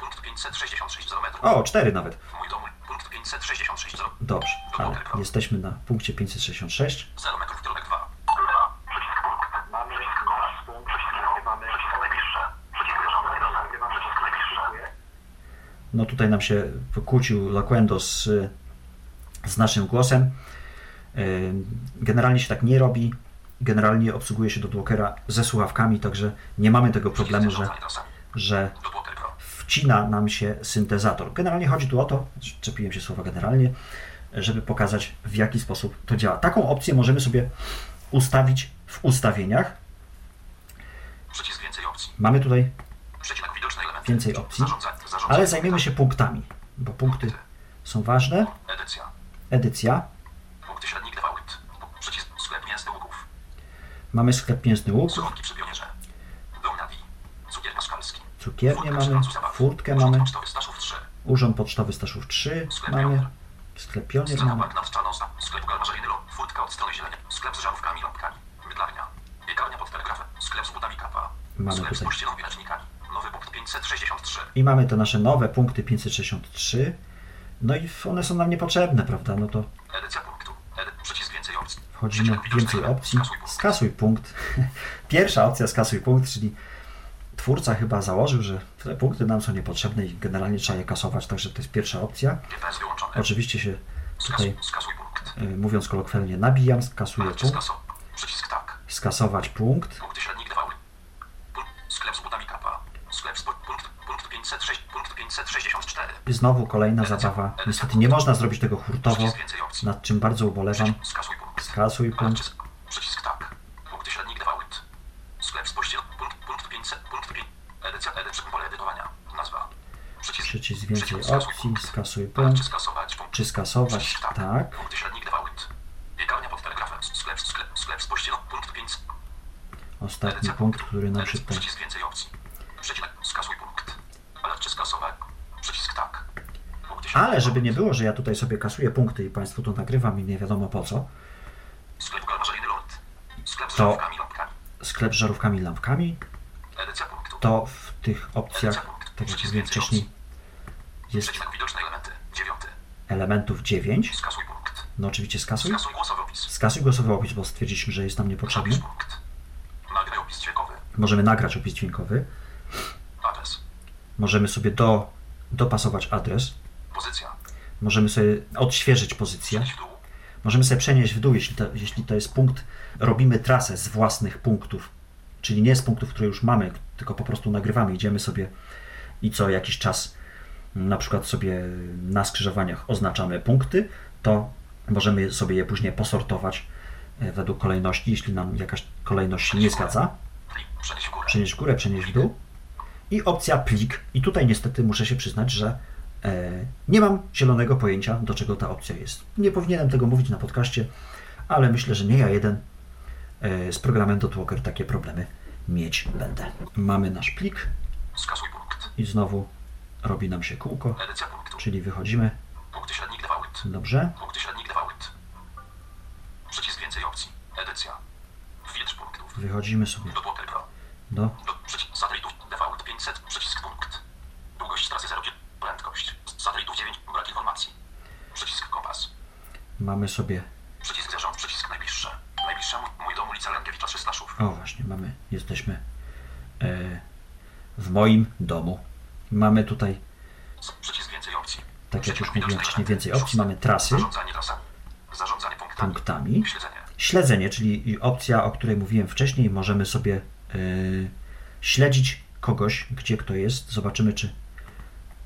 Punkt 566 0 metrów. O, cztery nawet. Mój dom. Punkt 566 0. Dobrze, ale jesteśmy na punkcie 566. 0 metrów kierunek 2. Mamy nasz punkt, nagrywamy najbliższe. Nagrywamy najbliższe. No tutaj nam się pokłócił Loquendo z, z naszym głosem. Yy, Generalnie się tak nie robi. Generalnie obsługuje się do Dwokera ze słuchawkami, także nie mamy tego problemu, że, że wcina nam się syntezator. Generalnie chodzi tu o to, czepiłem się słowa generalnie, żeby pokazać w jaki sposób to działa. Taką opcję możemy sobie ustawić w ustawieniach. Przycisk więcej opcji. Mamy tutaj. Więcej opcji. Ale zajmiemy się punktami, bo punkty są ważne. Edycja. Edycja. Punkty średnik default. Przycisk sklep mięsny łuków. Mamy sklep mięsny łuk, Słuchawki przy pionierze. Dom Nawi. Cukiernię mamy, furtkę mamy, Pocztowy Staszów 3. urząd pocztowy Staszów 3 Sklep mamy, sklep pionier mamy, Sklep galmarzyny. Furtka od strony zielenia. Sklep z żarówkami lampkami. Mydlarnia. Piekarnia pod telegrafem. Sklep z butami kapa. Mamy tutaj. pościelą wiecznikami. Nowy punkt 563. i mamy te nasze nowe punkty 563. No i one są nam niepotrzebne, prawda? No to Edycja punktu. Przycisk więcej opcji. Wchodzimy w więcej opcji. Skasuj punkt. Skasuj punkt. Pierwsza opcja skasuj punkt, czyli twórca chyba założył, że te punkty nam są niepotrzebne i generalnie trzeba je kasować, także to jest pierwsza opcja. Oczywiście się tutaj, y, mówiąc kolokwialnie, nabijam, skasuję punkt, tak. skasować punkt. Punkty średnik default. Punkt. Sklep z butami kapa. Sklep z punkt, punkt 506, punkt 564. I znowu kolejna zabawa. Niestety nie można zrobić tego hurtowo, nad czym bardzo ubolewam. Skasuj punkt. Skasuj punkt. Przycisk, tak. Punkty średnik default. Sklep z pościel. Punkt, punkt 500, punkt 5. Edycja, edycja, pole edytowania. Nazwa. Przycisk, Przycisk więcej skasuj opcji, punkt. skasuj punkt. skasować punkt. Czy skasować? Przycisk tak. Tak. Punkty średnik default. Piekarnia pod telegrafem. Sklep, sklep, sklep z pościelą. Punkt 500. Ostatni punkt, który nam tutaj... Przycisk więcej opcji. Przycisk skasuj punkt. Ale czy skasować? Przycisk tak. Punkty średnik Ale żeby nie było, że ja tutaj sobie kasuję punkty i Państwu to nagrywam i nie wiadomo po co, To- sklep z żarówkami i lampkami, to w tych opcjach, tak jak mówiłem wcześniej, jest elementów 9. Skasuj punkt. No oczywiście skasuj. Skasuj głosowy opis. Skasuj głosowy opis, bo stwierdziliśmy, że jest nam niepotrzebny. Możemy nagrać opis dźwiękowy. Adres. Możemy sobie do, dopasować adres. Pozycja. Możemy sobie odświeżyć pozycję. Przenieść w dół. Możemy sobie przenieść w dół, jeśli to, jeśli to jest punkt, robimy trasę z własnych punktów, czyli nie z punktów, które już mamy, tylko po prostu nagrywamy, idziemy sobie i co jakiś czas na przykład sobie na skrzyżowaniach oznaczamy punkty, to możemy sobie je później posortować e, według kolejności, jeśli nam jakaś kolejność się nie zgadza. Przenieść w górę. Przenieść w dół. I opcja plik. I tutaj niestety muszę się przyznać, że nie mam zielonego pojęcia, do czego ta opcja jest. Nie powinienem tego mówić na podcaście, ale myślę, że nie ja jeden e, z programem Dotwalker takie problemy mieć będę. Mamy nasz plik Skasuj punkt. i znowu robi nam się kółko, Edycja punktu. czyli wychodzimy. Punkty średnik default. Dobrze. Punkty średnik default. Przycisk więcej opcji. Edycja. Filtr punktów. Wychodzimy sobie Do Pro. do Do przycisk satelitów default 500. Przycisk punkt. Długość trasy 0. Prędkość. Satelitów 9. Brak informacji. Przycisk kompas. mamy sobie, Przycisk zarząd. Przycisk najbliższe. Najbliższa mój, dom ulica Lękiewicza 3 Staszów. o właśnie, mamy, jesteśmy e, w moim domu. Mamy tutaj Przycisk więcej opcji. Tak jak już mówiłem wcześniej, więcej opcji. Mamy trasy. Zarządzanie trasami. Zarządzanie punktami. punktami. Śledzenie. Śledzenie, czyli opcja, o której mówiłem wcześniej, możemy sobie yy, śledzić kogoś, gdzie kto jest. Zobaczymy, czy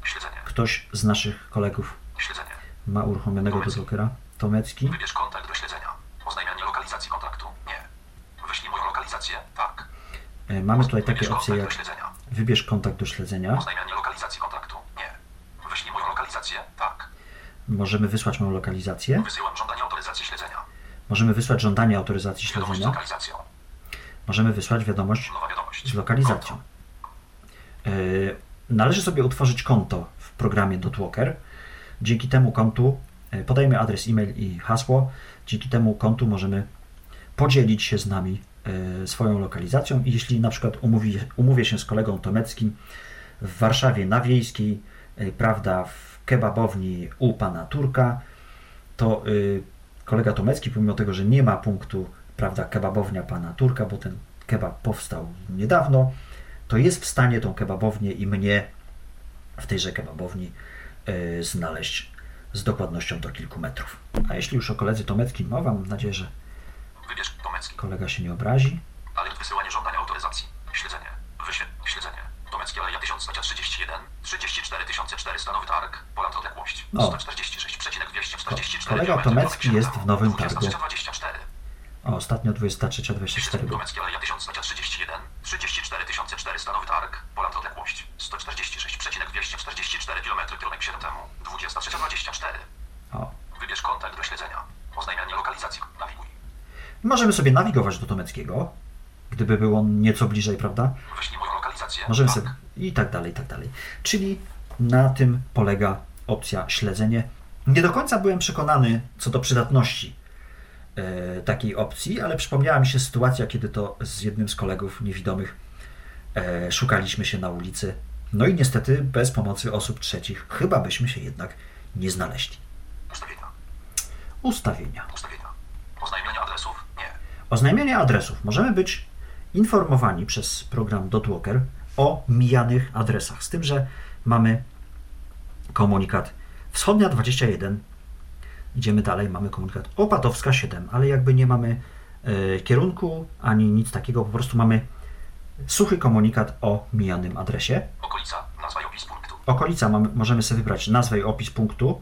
Śledzenie. ktoś z naszych kolegów Śledzenie. ma uruchomionego Tomecki. dodokera. Tomecki. Wybierz kontakt do śledzenia. Oznajmianie lokalizacji kontaktu. Nie. Wyślij moją lokalizację. Tak. Yy, mamy tutaj takie opcje jak wybierz kontakt do śledzenia. Oznajmianie lokalizacji kontaktu. Nie. Wyślij moją lokalizację. Tak. możemy wysłać moją lokalizację, Wysyłam żądanie autoryzacji śledzenia. możemy wysłać żądanie autoryzacji Wiadomość śledzenia, możemy wysłać wiadomość wiadomość. z lokalizacją. Yy, Należy sobie utworzyć konto w programie Dotwalker. Dzięki temu kontu yy, podajemy adres e-mail i hasło. Dzięki temu kontu możemy podzielić się z nami yy, swoją lokalizacją i jeśli na przykład umówi, umówię się z kolegą Tomeckim w Warszawie na Wiejskiej, yy, prawda, w kebabowni u pana Turka, to kolega Tomecki, pomimo tego, że nie ma punktu, prawda, kebabownia pana Turka, bo ten kebab powstał niedawno, to jest w stanie tą kebabownię i mnie w tejże kebabowni yy, znaleźć z dokładnością do kilku metrów. A jeśli już o koledze Tomeckim mowa, mam nadzieję, że Wybierz Tomecki. kolega się nie obrazi. Alert wysyłanie żądania autoryzacji. Śledzenie. Wyśle. Śledzenie. Tomecki Aleja 1031. 34 400 Nowy Targ. Poland odległość. O. 146,244 Kolega Tomecki jest w Nowym Targu. 2324. O, ostatnio 23-24 był. Tomecki Aleja 1031. 34 400 Nowy Targ. Poland odległość. 146,244 km. Kierunek 7 temu. 2324. O. Wybierz kontakt do śledzenia. Oznajmianie lokalizacji. Nawiguj. Możemy sobie nawigować do Tomeckiego, gdyby był on nieco bliżej, prawda? Wyślij moją lokalizację. Możemy Tak. sobie i tak dalej, i tak dalej. Czyli na tym polega opcja śledzenie. Nie do końca byłem przekonany co do przydatności takiej opcji, ale przypomniała mi się sytuacja, kiedy to z jednym z kolegów niewidomych e, szukaliśmy się na ulicy. No i niestety bez pomocy osób trzecich chyba byśmy się jednak nie znaleźli. Ustawienia. Ustawienia. Ustawienia. Oznajmianie adresów? Nie. Oznajmianie adresów. Możemy być informowani przez program Dotwalker o mijanych adresach. Z tym, że mamy komunikat wschodnia 21. Idziemy dalej, mamy komunikat opatowska 7, ale jakby nie mamy e, kierunku ani nic takiego, po prostu mamy suchy komunikat o mijanym adresie. Okolica. Nazwa i opis punktu. Okolica mamy, możemy sobie wybrać nazwę i opis punktu.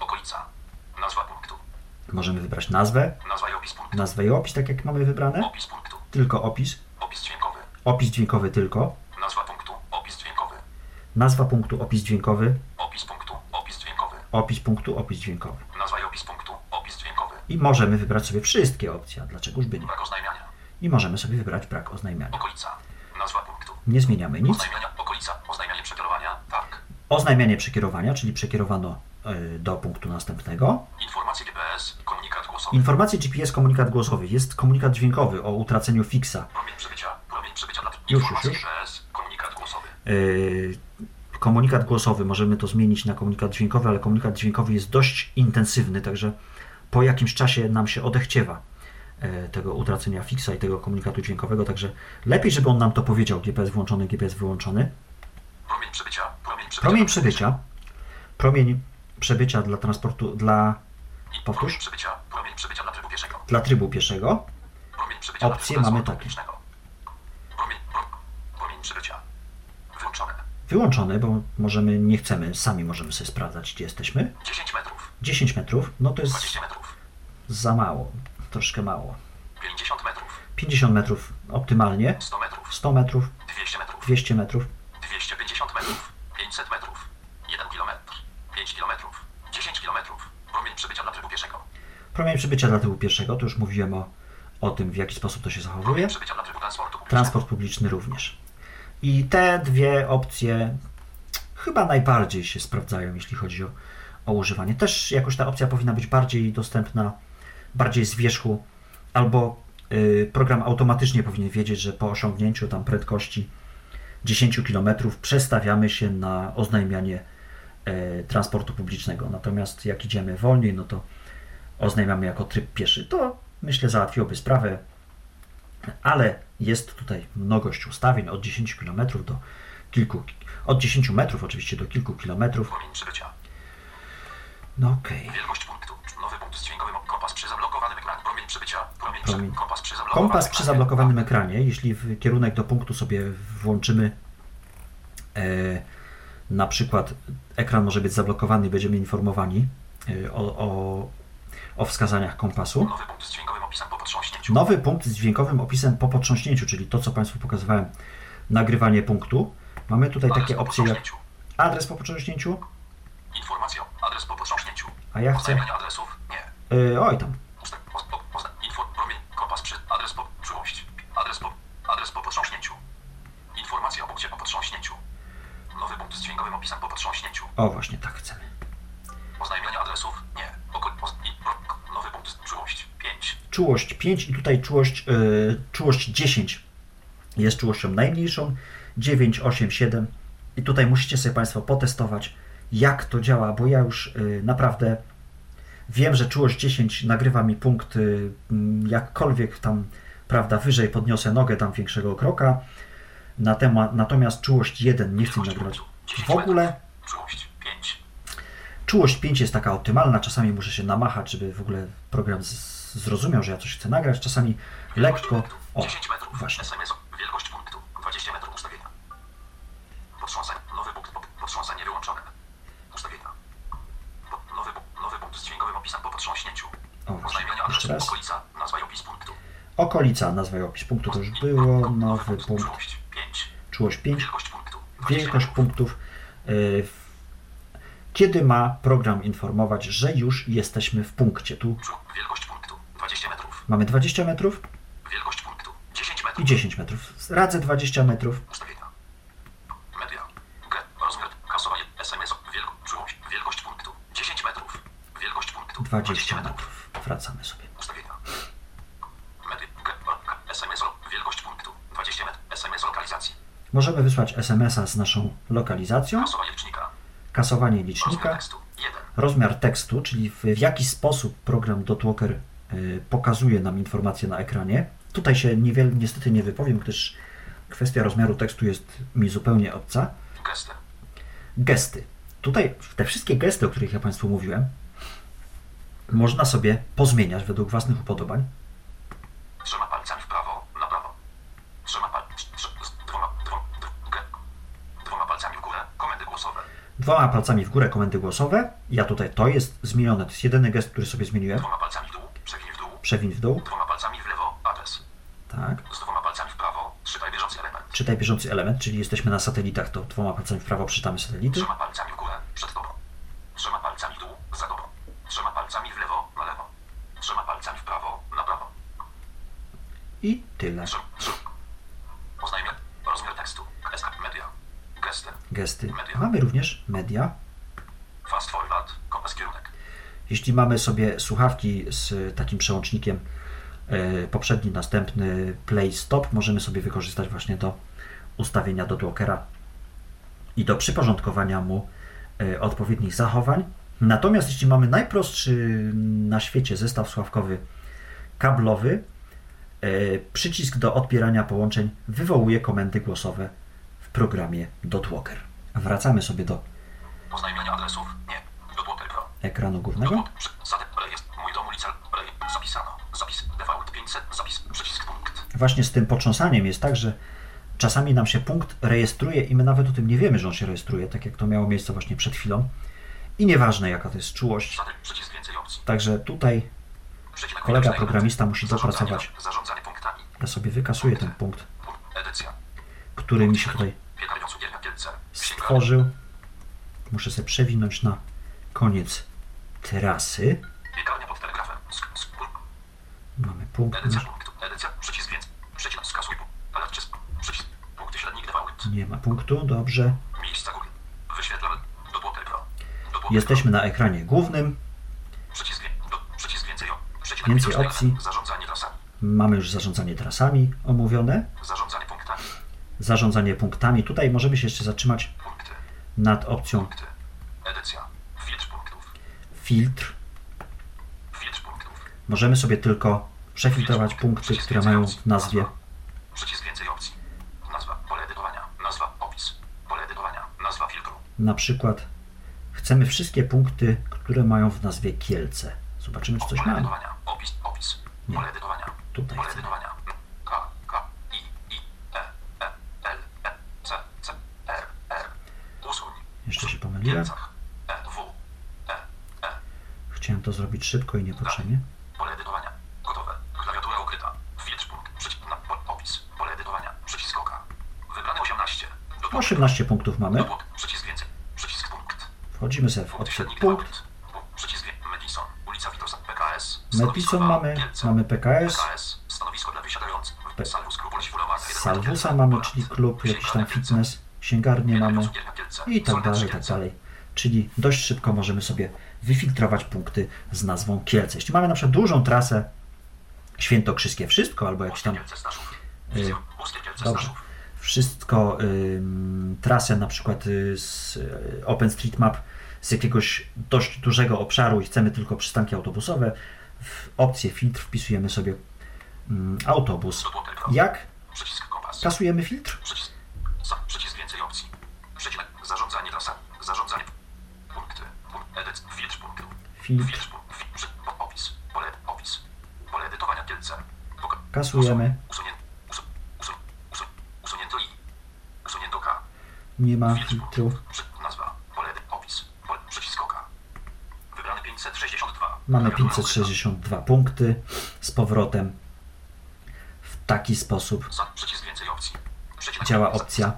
Okolica. Nazwa punktu. Możemy wybrać nazwę, Nazwa i opis punktu. nazwę i opis, tak jak mamy wybrane. Opis punktu. Tylko opis. Opis dźwiękowy. Opis dźwiękowy tylko. Nazwa punktu. Opis dźwiękowy. Nazwa punktu, opis dźwiękowy. Opis punktu. Opis dźwiękowy. Opis punktu, opis dźwiękowy. Nazwa i opis punktu. Opis dźwiękowy. I możemy wybrać sobie wszystkie opcje, a dlaczegoż by nie. Brak oznajmiania. I możemy sobie wybrać brak oznajmiania. Okolica. Nazwa punktu. Nie zmieniamy nic. Oznajmiania. Okolica. Oznajmianie przekierowania. Tak. Oznajmianie przekierowania, czyli przekierowano y, do punktu następnego. Informacje GPS. Komunikat głosowy. Informacje GPS, komunikat głosowy. Jest komunikat dźwiękowy o utraceniu fixa. Promień przebycia. Promień przebycia dla już, Informacje już. GPS. Komunikat głosowy. Y, komunikat głosowy możemy to zmienić na komunikat dźwiękowy, ale komunikat dźwiękowy jest dość intensywny, także po jakimś czasie nam się odechciewa y, tego utracenia fixa i tego komunikatu dźwiękowego, także lepiej, żeby on nam to powiedział, GPS włączony, GPS wyłączony. Promień przebycia. Promień przebycia. Promień przebycia. Promień przebycia dla transportu, dla, powtórz. Promień przebycia. Promień przebycia dla trybu pieszego. dla trybu pieszego. Promień przebycia Opcje mamy takie. Promień, pro, promień przebycia. Wyłączony, bo możemy, nie chcemy, sami możemy sobie sprawdzać, gdzie jesteśmy. 10 metrów. 10 metrów, no to jest 20 metrów. za mało, troszkę mało. 50 metrów. 50 metrów optymalnie, 100 metrów. 100 metrów, 200 metrów. 200 metrów, 250 metrów. 500 metrów. 1 kilometr. 5 kilometrów. 10 kilometrów. Promień przebycia dla trybu pieszego. promień przebycia dla tyłu pierwszego, to już mówiłem o, o tym, w jaki sposób to się zachowuje. Promień przebycia dla trybu transportu publicznego. Transport publiczny również. I te dwie opcje chyba najbardziej się sprawdzają, jeśli chodzi o, o używanie. Też jakoś ta opcja powinna być bardziej dostępna, bardziej z wierzchu, albo y, program automatycznie powinien wiedzieć, że po osiągnięciu tam prędkości 10 km przestawiamy się na oznajmianie e, transportu publicznego. Natomiast jak idziemy wolniej, no to oznajmiamy jako tryb pieszy. To myślę załatwiłoby sprawę ale jest tutaj mnogość ustawień od 10 km do kilku, od 10 metrów oczywiście do kilku kilometrów. No okej. Wielkość punktu. Nowy punkt z dźwiękowym kompas przy zablokowanym ekranie. Promień przebycia. Promień, Promień. Prze... kompas przy zablokowanym Kompas przy zablokowanym ekranie, jeśli w kierunek do punktu sobie włączymy e, na przykład ekran może być zablokowany i będziemy informowani e, o, o, o wskazaniach kompasu. Nowy punkt z dźwiękowym opisem po potrząśnięciu. Nowy punkt z dźwiękowym opisem po potrząśnięciu, czyli to, co Państwu pokazywałem, nagrywanie punktu. Mamy tutaj Adres takie opcje jak adres po potrząśnięciu, Informacja. Adres po potrząśnięciu. A ja chcę... Adresów. Nie. Yy, oj tam. Info. Promień. Kompas przy. Adres po. Czułość. Adres po. Adres po potrząśnięciu. Informacja o punkcie po potrząśnięciu. Nowy punkt z dźwiękowym opisem po potrząśnięciu. O, właśnie tak chcemy. Oznajmienie adresów. Nie. Oko, i, pro, k- nowy punkt. z- Czułość. 5. Czułość 5 i tutaj czułość, yy, czułość 10 jest czułością najmniejszą. 9, 8, 7. I tutaj musicie sobie Państwo potestować, jak to działa, bo ja już yy, naprawdę wiem, że czułość 10 nagrywa mi punkt yy, jakkolwiek tam, prawda, wyżej podniosę nogę, dam większego kroka. Na temat, natomiast czułość 1 nie chcę nagrywać w ogóle. Czułość. 5. Czułość 5 jest taka optymalna, czasami muszę się namachać, żeby w ogóle program z- zrozumiał, że ja coś chcę nagrać, czasami lekko. O, 10 metrów. właśnie. SMS. Wielkość punktu. 20 metrów ustawienia. Potrząsanie. Nowy punkt. Po, potrząsanie wyłączone. Ustawienia. Nowy, nowy punkt z dźwiękowym opisem po potrząśnięciu. O, właśnie. Jeszcze adresu. raz. Okolica. Nazwa i opis punktu. Okolica, nazwa i opis punktu to już było, nowy punkt. Czułość. 5. czułość 5, Wielkość punktu. 20 wielkość metrów. punktów. y, w- Kiedy ma program informować, że już jesteśmy w punkcie? Tu Wielkość. 20 metrów. mamy 20 metrów Wielkość punktu. 10 i metrów. 10 metrów. Radzę 20 metrów. Ustawienia. Media. Rozmiar. Kasowanie. SMS. Wielkość punktu. 10 metrów. Wielkość punktu. 20 metrów. Wracamy sobie. Ustawienia. Media. SMS. Wielkość punktu. 20 metrów. SMS lokalizacji. Możemy wysłać SMS-a z naszą lokalizacją, Kasowanie licznika. kasowanie Rozmiar licznika, tekstu. 1. rozmiar tekstu, czyli w, w jaki sposób program Dotwalker pokazuje nam informacje na ekranie. Tutaj się niewiele, niestety nie wypowiem, gdyż kwestia rozmiaru tekstu jest mi zupełnie obca. Gesty. Gesty. Tutaj te wszystkie gesty, o których ja Państwu mówiłem, można sobie pozmieniać według własnych upodobań. Trzema palcami w prawo. Na prawo. Trzema palcami. Dwoma. Dwoma. Palcami w górę. Komendy głosowe. Dwoma palcami w górę komendy głosowe. Ja tutaj, to jest zmienione, to jest jedyny gest, który sobie zmieniłem. Dwoma palcami. Przewiń w dół. Dwoma palcami w lewo. Adres. Tak. Z dwoma palcami w prawo. Czytaj bieżący element. Czytaj bieżący element, czyli jesteśmy na satelitach, to dwoma palcami w prawo przeczytamy satelity. Trzema palcami w górę, przed tobą. Trzema palcami w dół, za tobą. Trzema palcami w lewo, na lewo. Trzema palcami w prawo, na prawo. I tyle. Oznajmia. Rozmiar tekstu. Media. Gesty. Gesty. Mamy również media. Fast forward. Kompas kierunek. Jeśli mamy sobie słuchawki z takim przełącznikiem e, poprzedni, następny play stop, możemy sobie wykorzystać właśnie do ustawienia do Dockera i do przyporządkowania mu e, odpowiednich zachowań. Natomiast jeśli mamy najprostszy na świecie zestaw słuchawkowy kablowy, e, przycisk do odbierania połączeń wywołuje komendy głosowe w programie Dotwalker. Wracamy sobie do Oznajmianie adresów. Ekranu głównego. Dotłok. Przy- Zatem. Rejestr. Mój dom ulica. Rej. Zapisano. Zapis. Default 500. Zapis. Przycisk punkt. Właśnie z tym potrząsaniem jest tak, że czasami nam się punkt rejestruje i my nawet o tym nie wiemy, że on się rejestruje, tak jak to miało miejsce właśnie przed chwilą. I nieważne jaka to jest czułość. Także tutaj Kolega programista musi dopracować. Ja sobie wykasuję ten punkt, który mi się tutaj stworzył. Muszę sobie przewinąć na koniec trasy. Piekarnia pod telegrafem. Mamy punkt. Edycja punktu. Edycja. Przycisk więc. Przycisk skasuj. Alert czyst. Przycisk. Punkty średnik default. Nie ma punktu, dobrze. Miejsca góry. Wyświetlamy. Pro. Dotłoker Jesteśmy na ekranie głównym. Przycisk, do, przycisk więcej. Przycisk Więcej opcji. Zarządzanie trasami. Mamy już zarządzanie trasami omówione. Zarządzanie punktami. Zarządzanie punktami. Tutaj możemy się jeszcze zatrzymać nad opcją Punkty. Edycja. Filtr. Możemy sobie tylko przefiltrować punkty, które mają w nazwie. Przycisk więcej opcji. Nazwa. Pole edytowania. Nazwa. Opis. Pole edytowania. Nazwa filtru. Na przykład chcemy wszystkie punkty, które mają w nazwie Kielce. Zobaczymy, czy coś mamy. Opis. Opis. Nie. Tutaj chcemy. edytowania. K. K. I. I. E. E. L. E. C. C. R. R. Usuń. Jeszcze się W pomyliłem. Kielcach. E. W. E. E. Chciałem to zrobić szybko i niepotrzebnie. Pole edytowania. Gotowe. Klawiatura ukryta. Filtr punkt. Przycisk na opis. Pole edytowania. Przycisk oka. Wybrane 18. Dotłok. 18 punktów mamy. Dotłok. Przycisk więcej. Przycisk punkt. Wchodzimy sobie w opcję punkt. Przycisk Madison. Ulica Witosa. PKS. Madison mamy, Kielce. mamy PKS. PKS. Stanowisko dla wysiadających. Salwus Fulowa. Salvusa mamy, czyli klub, jakiś tam fitness, księgarnię mamy i tak dalej, i tak dalej. Czyli dość szybko możemy sobie wyfiltrować punkty z nazwą Kielce. Jeśli mamy na przykład dużą trasę Świętokrzyskie Wszystko albo jakiś tam Y, Dobrze. Wszystko, ym, trasę na przykład y, z y, OpenStreetMap z jakiegoś dość dużego obszaru i chcemy tylko przystanki autobusowe, w opcję filtr wpisujemy sobie ym, autobus. Jak kasujemy filtr? Przycisk. Za. Przycisk więcej opcji. Przycisk. Zarządzanie trasami. Zarządzanie. Punkty. Punkt. Edyc. Filtr punktu. Filtr. Filtr punkt. Fi- przy- po- Opis. Pole. Opis. Pole edytowania Kielce. Poka- Kasujemy. Usunie. Usu. Usu. Usu. Usunięto i. Usunięto K. Nie ma Filtr filtru. punkt. Przy- Nazwa. Pole. edy- Opis. Pole. Przycisk oka. Wybrany 562. Mamy Klawiatura 562 punkty z powrotem. W taki sposób. Działa opcja.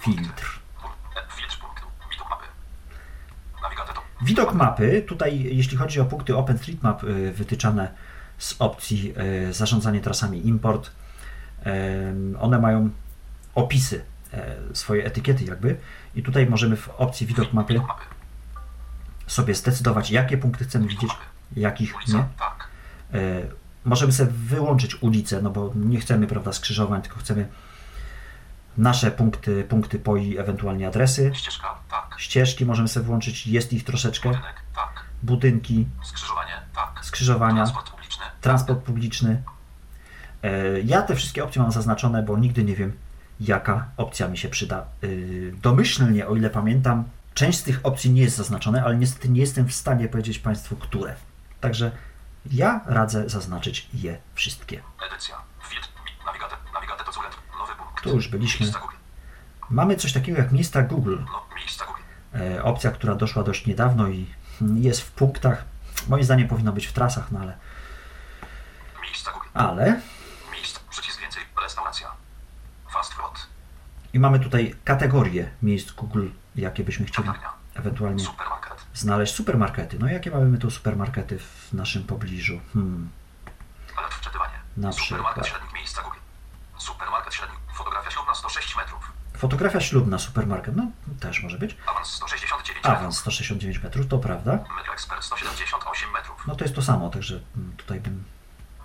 filtr. Punkt. E, Filtr punktu. Widok mapy. Nawigator to. Widok mapy, tutaj jeśli chodzi o punkty OpenStreetMap y, wytyczane z opcji y, zarządzanie trasami import, one mają opisy, e, swoje etykiety jakby i tutaj możemy w opcji widok mapy sobie zdecydować jakie punkty chcemy widzieć, jakich nie. E, Możemy sobie wyłączyć ulicę, no bo nie chcemy, prawda, skrzyżowań, tylko chcemy nasze punkty, punkty po i ewentualnie adresy. Ścieżka. Tak. Ścieżki możemy sobie włączyć, jest ich troszeczkę. Budynek. Tak. Budynki, Skrzyżowanie. Tak. skrzyżowania, Transport publiczny. transport publiczny. E, Ja te wszystkie opcje mam zaznaczone, bo nigdy nie wiem, jaka opcja mi się przyda. Y, Domyślnie, o ile pamiętam, część z tych opcji nie jest zaznaczone, ale niestety nie jestem w stanie powiedzieć Państwu, które. Także ja radzę zaznaczyć je wszystkie. Edycja. Filtr. mi- Nawigator. Nawigator to zulet. Nowy punkt. Tu już byliśmy. Mamy coś takiego jak miejsca Google. E, Opcja, która doszła dość niedawno i mm, jest w punktach. Moim zdaniem powinna być w trasach, no ale. Ale. I mamy tutaj kategorie miejsc Google, jakie byśmy chcieli ewentualnie znaleźć. Supermarkety. No jakie mamy tu supermarkety w naszym pobliżu? Hmm. Na przykład. średnik miejsca Google. Supermarket średnik. Fotografia ślubna 106 metrów. Fotografia ślubna, supermarket. No też może być. Awans 169 metrów. Awans 169 metrów, to prawda. Expert 178 metrów. No to jest to samo, także mm, tutaj bym.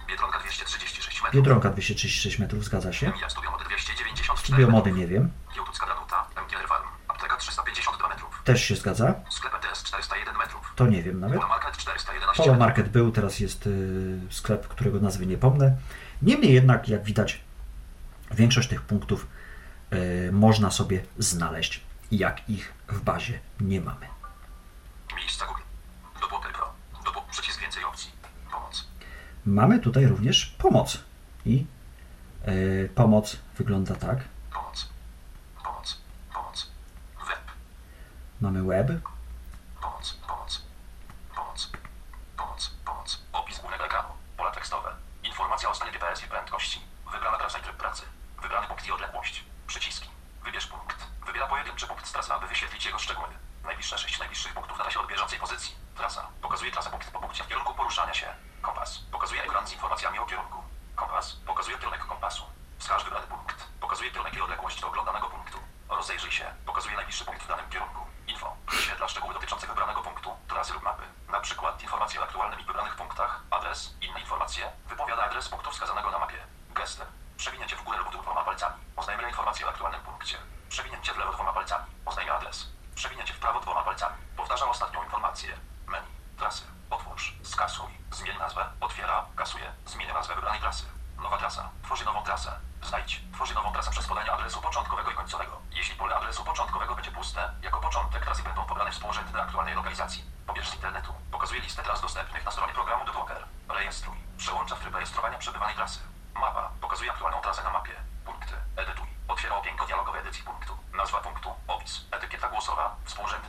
Biedronka 236 metrów. Biedronka 236 metrów, zgadza się. Emilia Studio Mody 294 Studio mody nie wiem. Danuta. MGR Farm. Apteka 352 metrów. Też się zgadza. Sklep ETS 401 metrów. To nie wiem nawet. Polo Market 411 Polo. Market był, teraz jest y, sklep, którego nazwy nie pomnę. Niemniej jednak, jak widać, większość tych punktów można sobie znaleźć, jak ich w bazie nie mamy. Miejsca Google. Dopłoty Pro. Dopło... Przycisk więcej opcji. Pomoc. Mamy tutaj również pomoc. I y, pomoc wygląda tak. Pomoc. Pomoc. Pomoc. Web. Mamy web, Pomoc. Pomoc. Pomoc. Pomoc. Pomoc. Opis głównego ekranu. Pola tekstowe. Informacja o stanie GPS i prędkości. Wybrana trasa i tryb pracy. Wybrany punkt i odległość. Przyciski. Wybierz punkt. Wybiera pojedynczy punkt z trasy, aby wyświetlić jego szczegóły. Najbliższe sześć najbliższych punktów na trasie od bieżącej pozycji. Trasa. Pokazuje trasę punkt po punkcie w kierunku poruszania się. Kompas. Pokazuje ekran z informacjami o kierunku.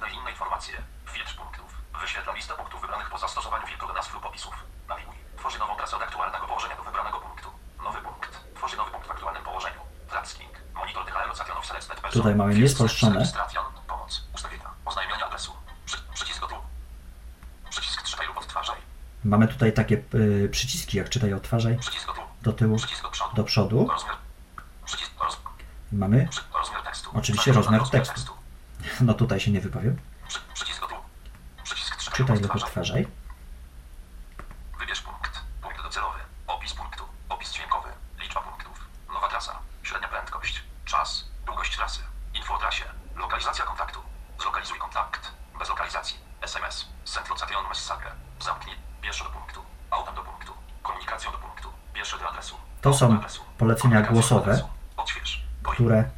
na inne informacje. Filtr punktów. Wyświetla listę punktów wybranych po zastosowaniu filtru do nazw lub opisów. Nawiłuj. Tworzy nową trasę od aktualnego położenia do wybranego punktu. Nowy punkt. Tworzy nowy punkt w aktualnym położeniu. Tracking. Monitor DHL location of selected person. Tutaj mamy niespolszczone. Pomoc. Ustawienia. Oznajmienia adresu. Przy, przycisk tu. Przycisk czytaj lub odtwarzaj. Mamy tutaj takie y, przyciski jak czytaj odtwarzaj. Przycisk do. Do, tyłu, przycisk do przodu. Do przodu. Rozmiar, przycisk, roz... Mamy. Rozmiar tekstu. Oczywiście rozmiar tekstu no tutaj się nie wypowiem. Przy, przycisk. Przycisk Czytaj lub odtwarzaj. Wybierz punkt. Punkt docelowy. Opis punktu. Opis dźwiękowy. Liczba punktów. Nowa trasa. Średnia prędkość. Czas. Długość trasy. Info o trasie. Lokalizacja kontaktu. Zlokalizuj kontakt. Bez lokalizacji. SMS. Send location message. Zamknij. Pierwszy do punktu. Autem do punktu. Komunikacją do punktu. Pierwszy do adresu. To są polecenia głosowe. które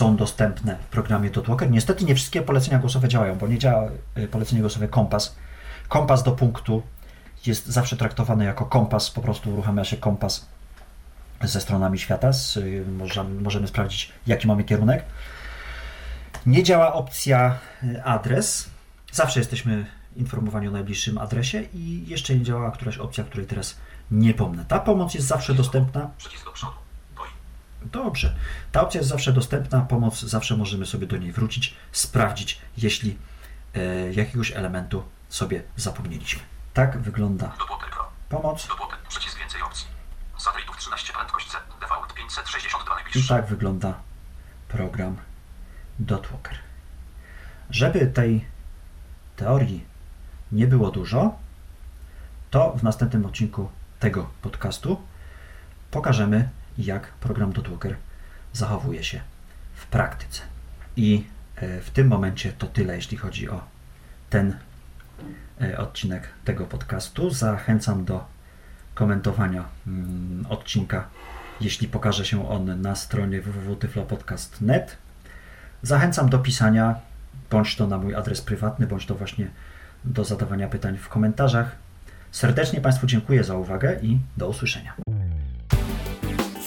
są dostępne w programie Dotwalker. Niestety nie wszystkie polecenia głosowe działają, bo nie działa y, polecenie głosowe kompas. Kompas do punktu jest zawsze traktowany jako kompas, po prostu uruchamia się kompas ze stronami świata. Y, możemy, możemy sprawdzić, jaki mamy kierunek. Nie działa opcja y, adres. Zawsze jesteśmy informowani o najbliższym adresie i jeszcze nie działa któraś opcja, której teraz nie pomnę. Ta pomoc jest zawsze dostępna. Przycisk do przodu. Dobrze. Ta opcja jest zawsze dostępna, pomoc zawsze możemy sobie do niej wrócić, sprawdzić, jeśli e, jakiegoś elementu sobie zapomnieliśmy. Tak wygląda pomoc Dopłotek. Przycisk więcej opcji. Satelitów 13 prędkość Z. Default 562 i tak wygląda program Dotwalker. Żeby tej teorii nie było dużo, to w następnym odcinku tego podcastu pokażemy, jak program Dotwalker zachowuje się w praktyce. I e, w tym momencie to tyle, jeśli chodzi o ten e, odcinek tego podcastu. Zachęcam do komentowania mm, odcinka, jeśli pokaże się on na stronie www.tyflopodcast.net. Zachęcam do pisania, bądź to na mój adres prywatny, bądź to właśnie do zadawania pytań w komentarzach. Serdecznie Państwu dziękuję za uwagę i do usłyszenia.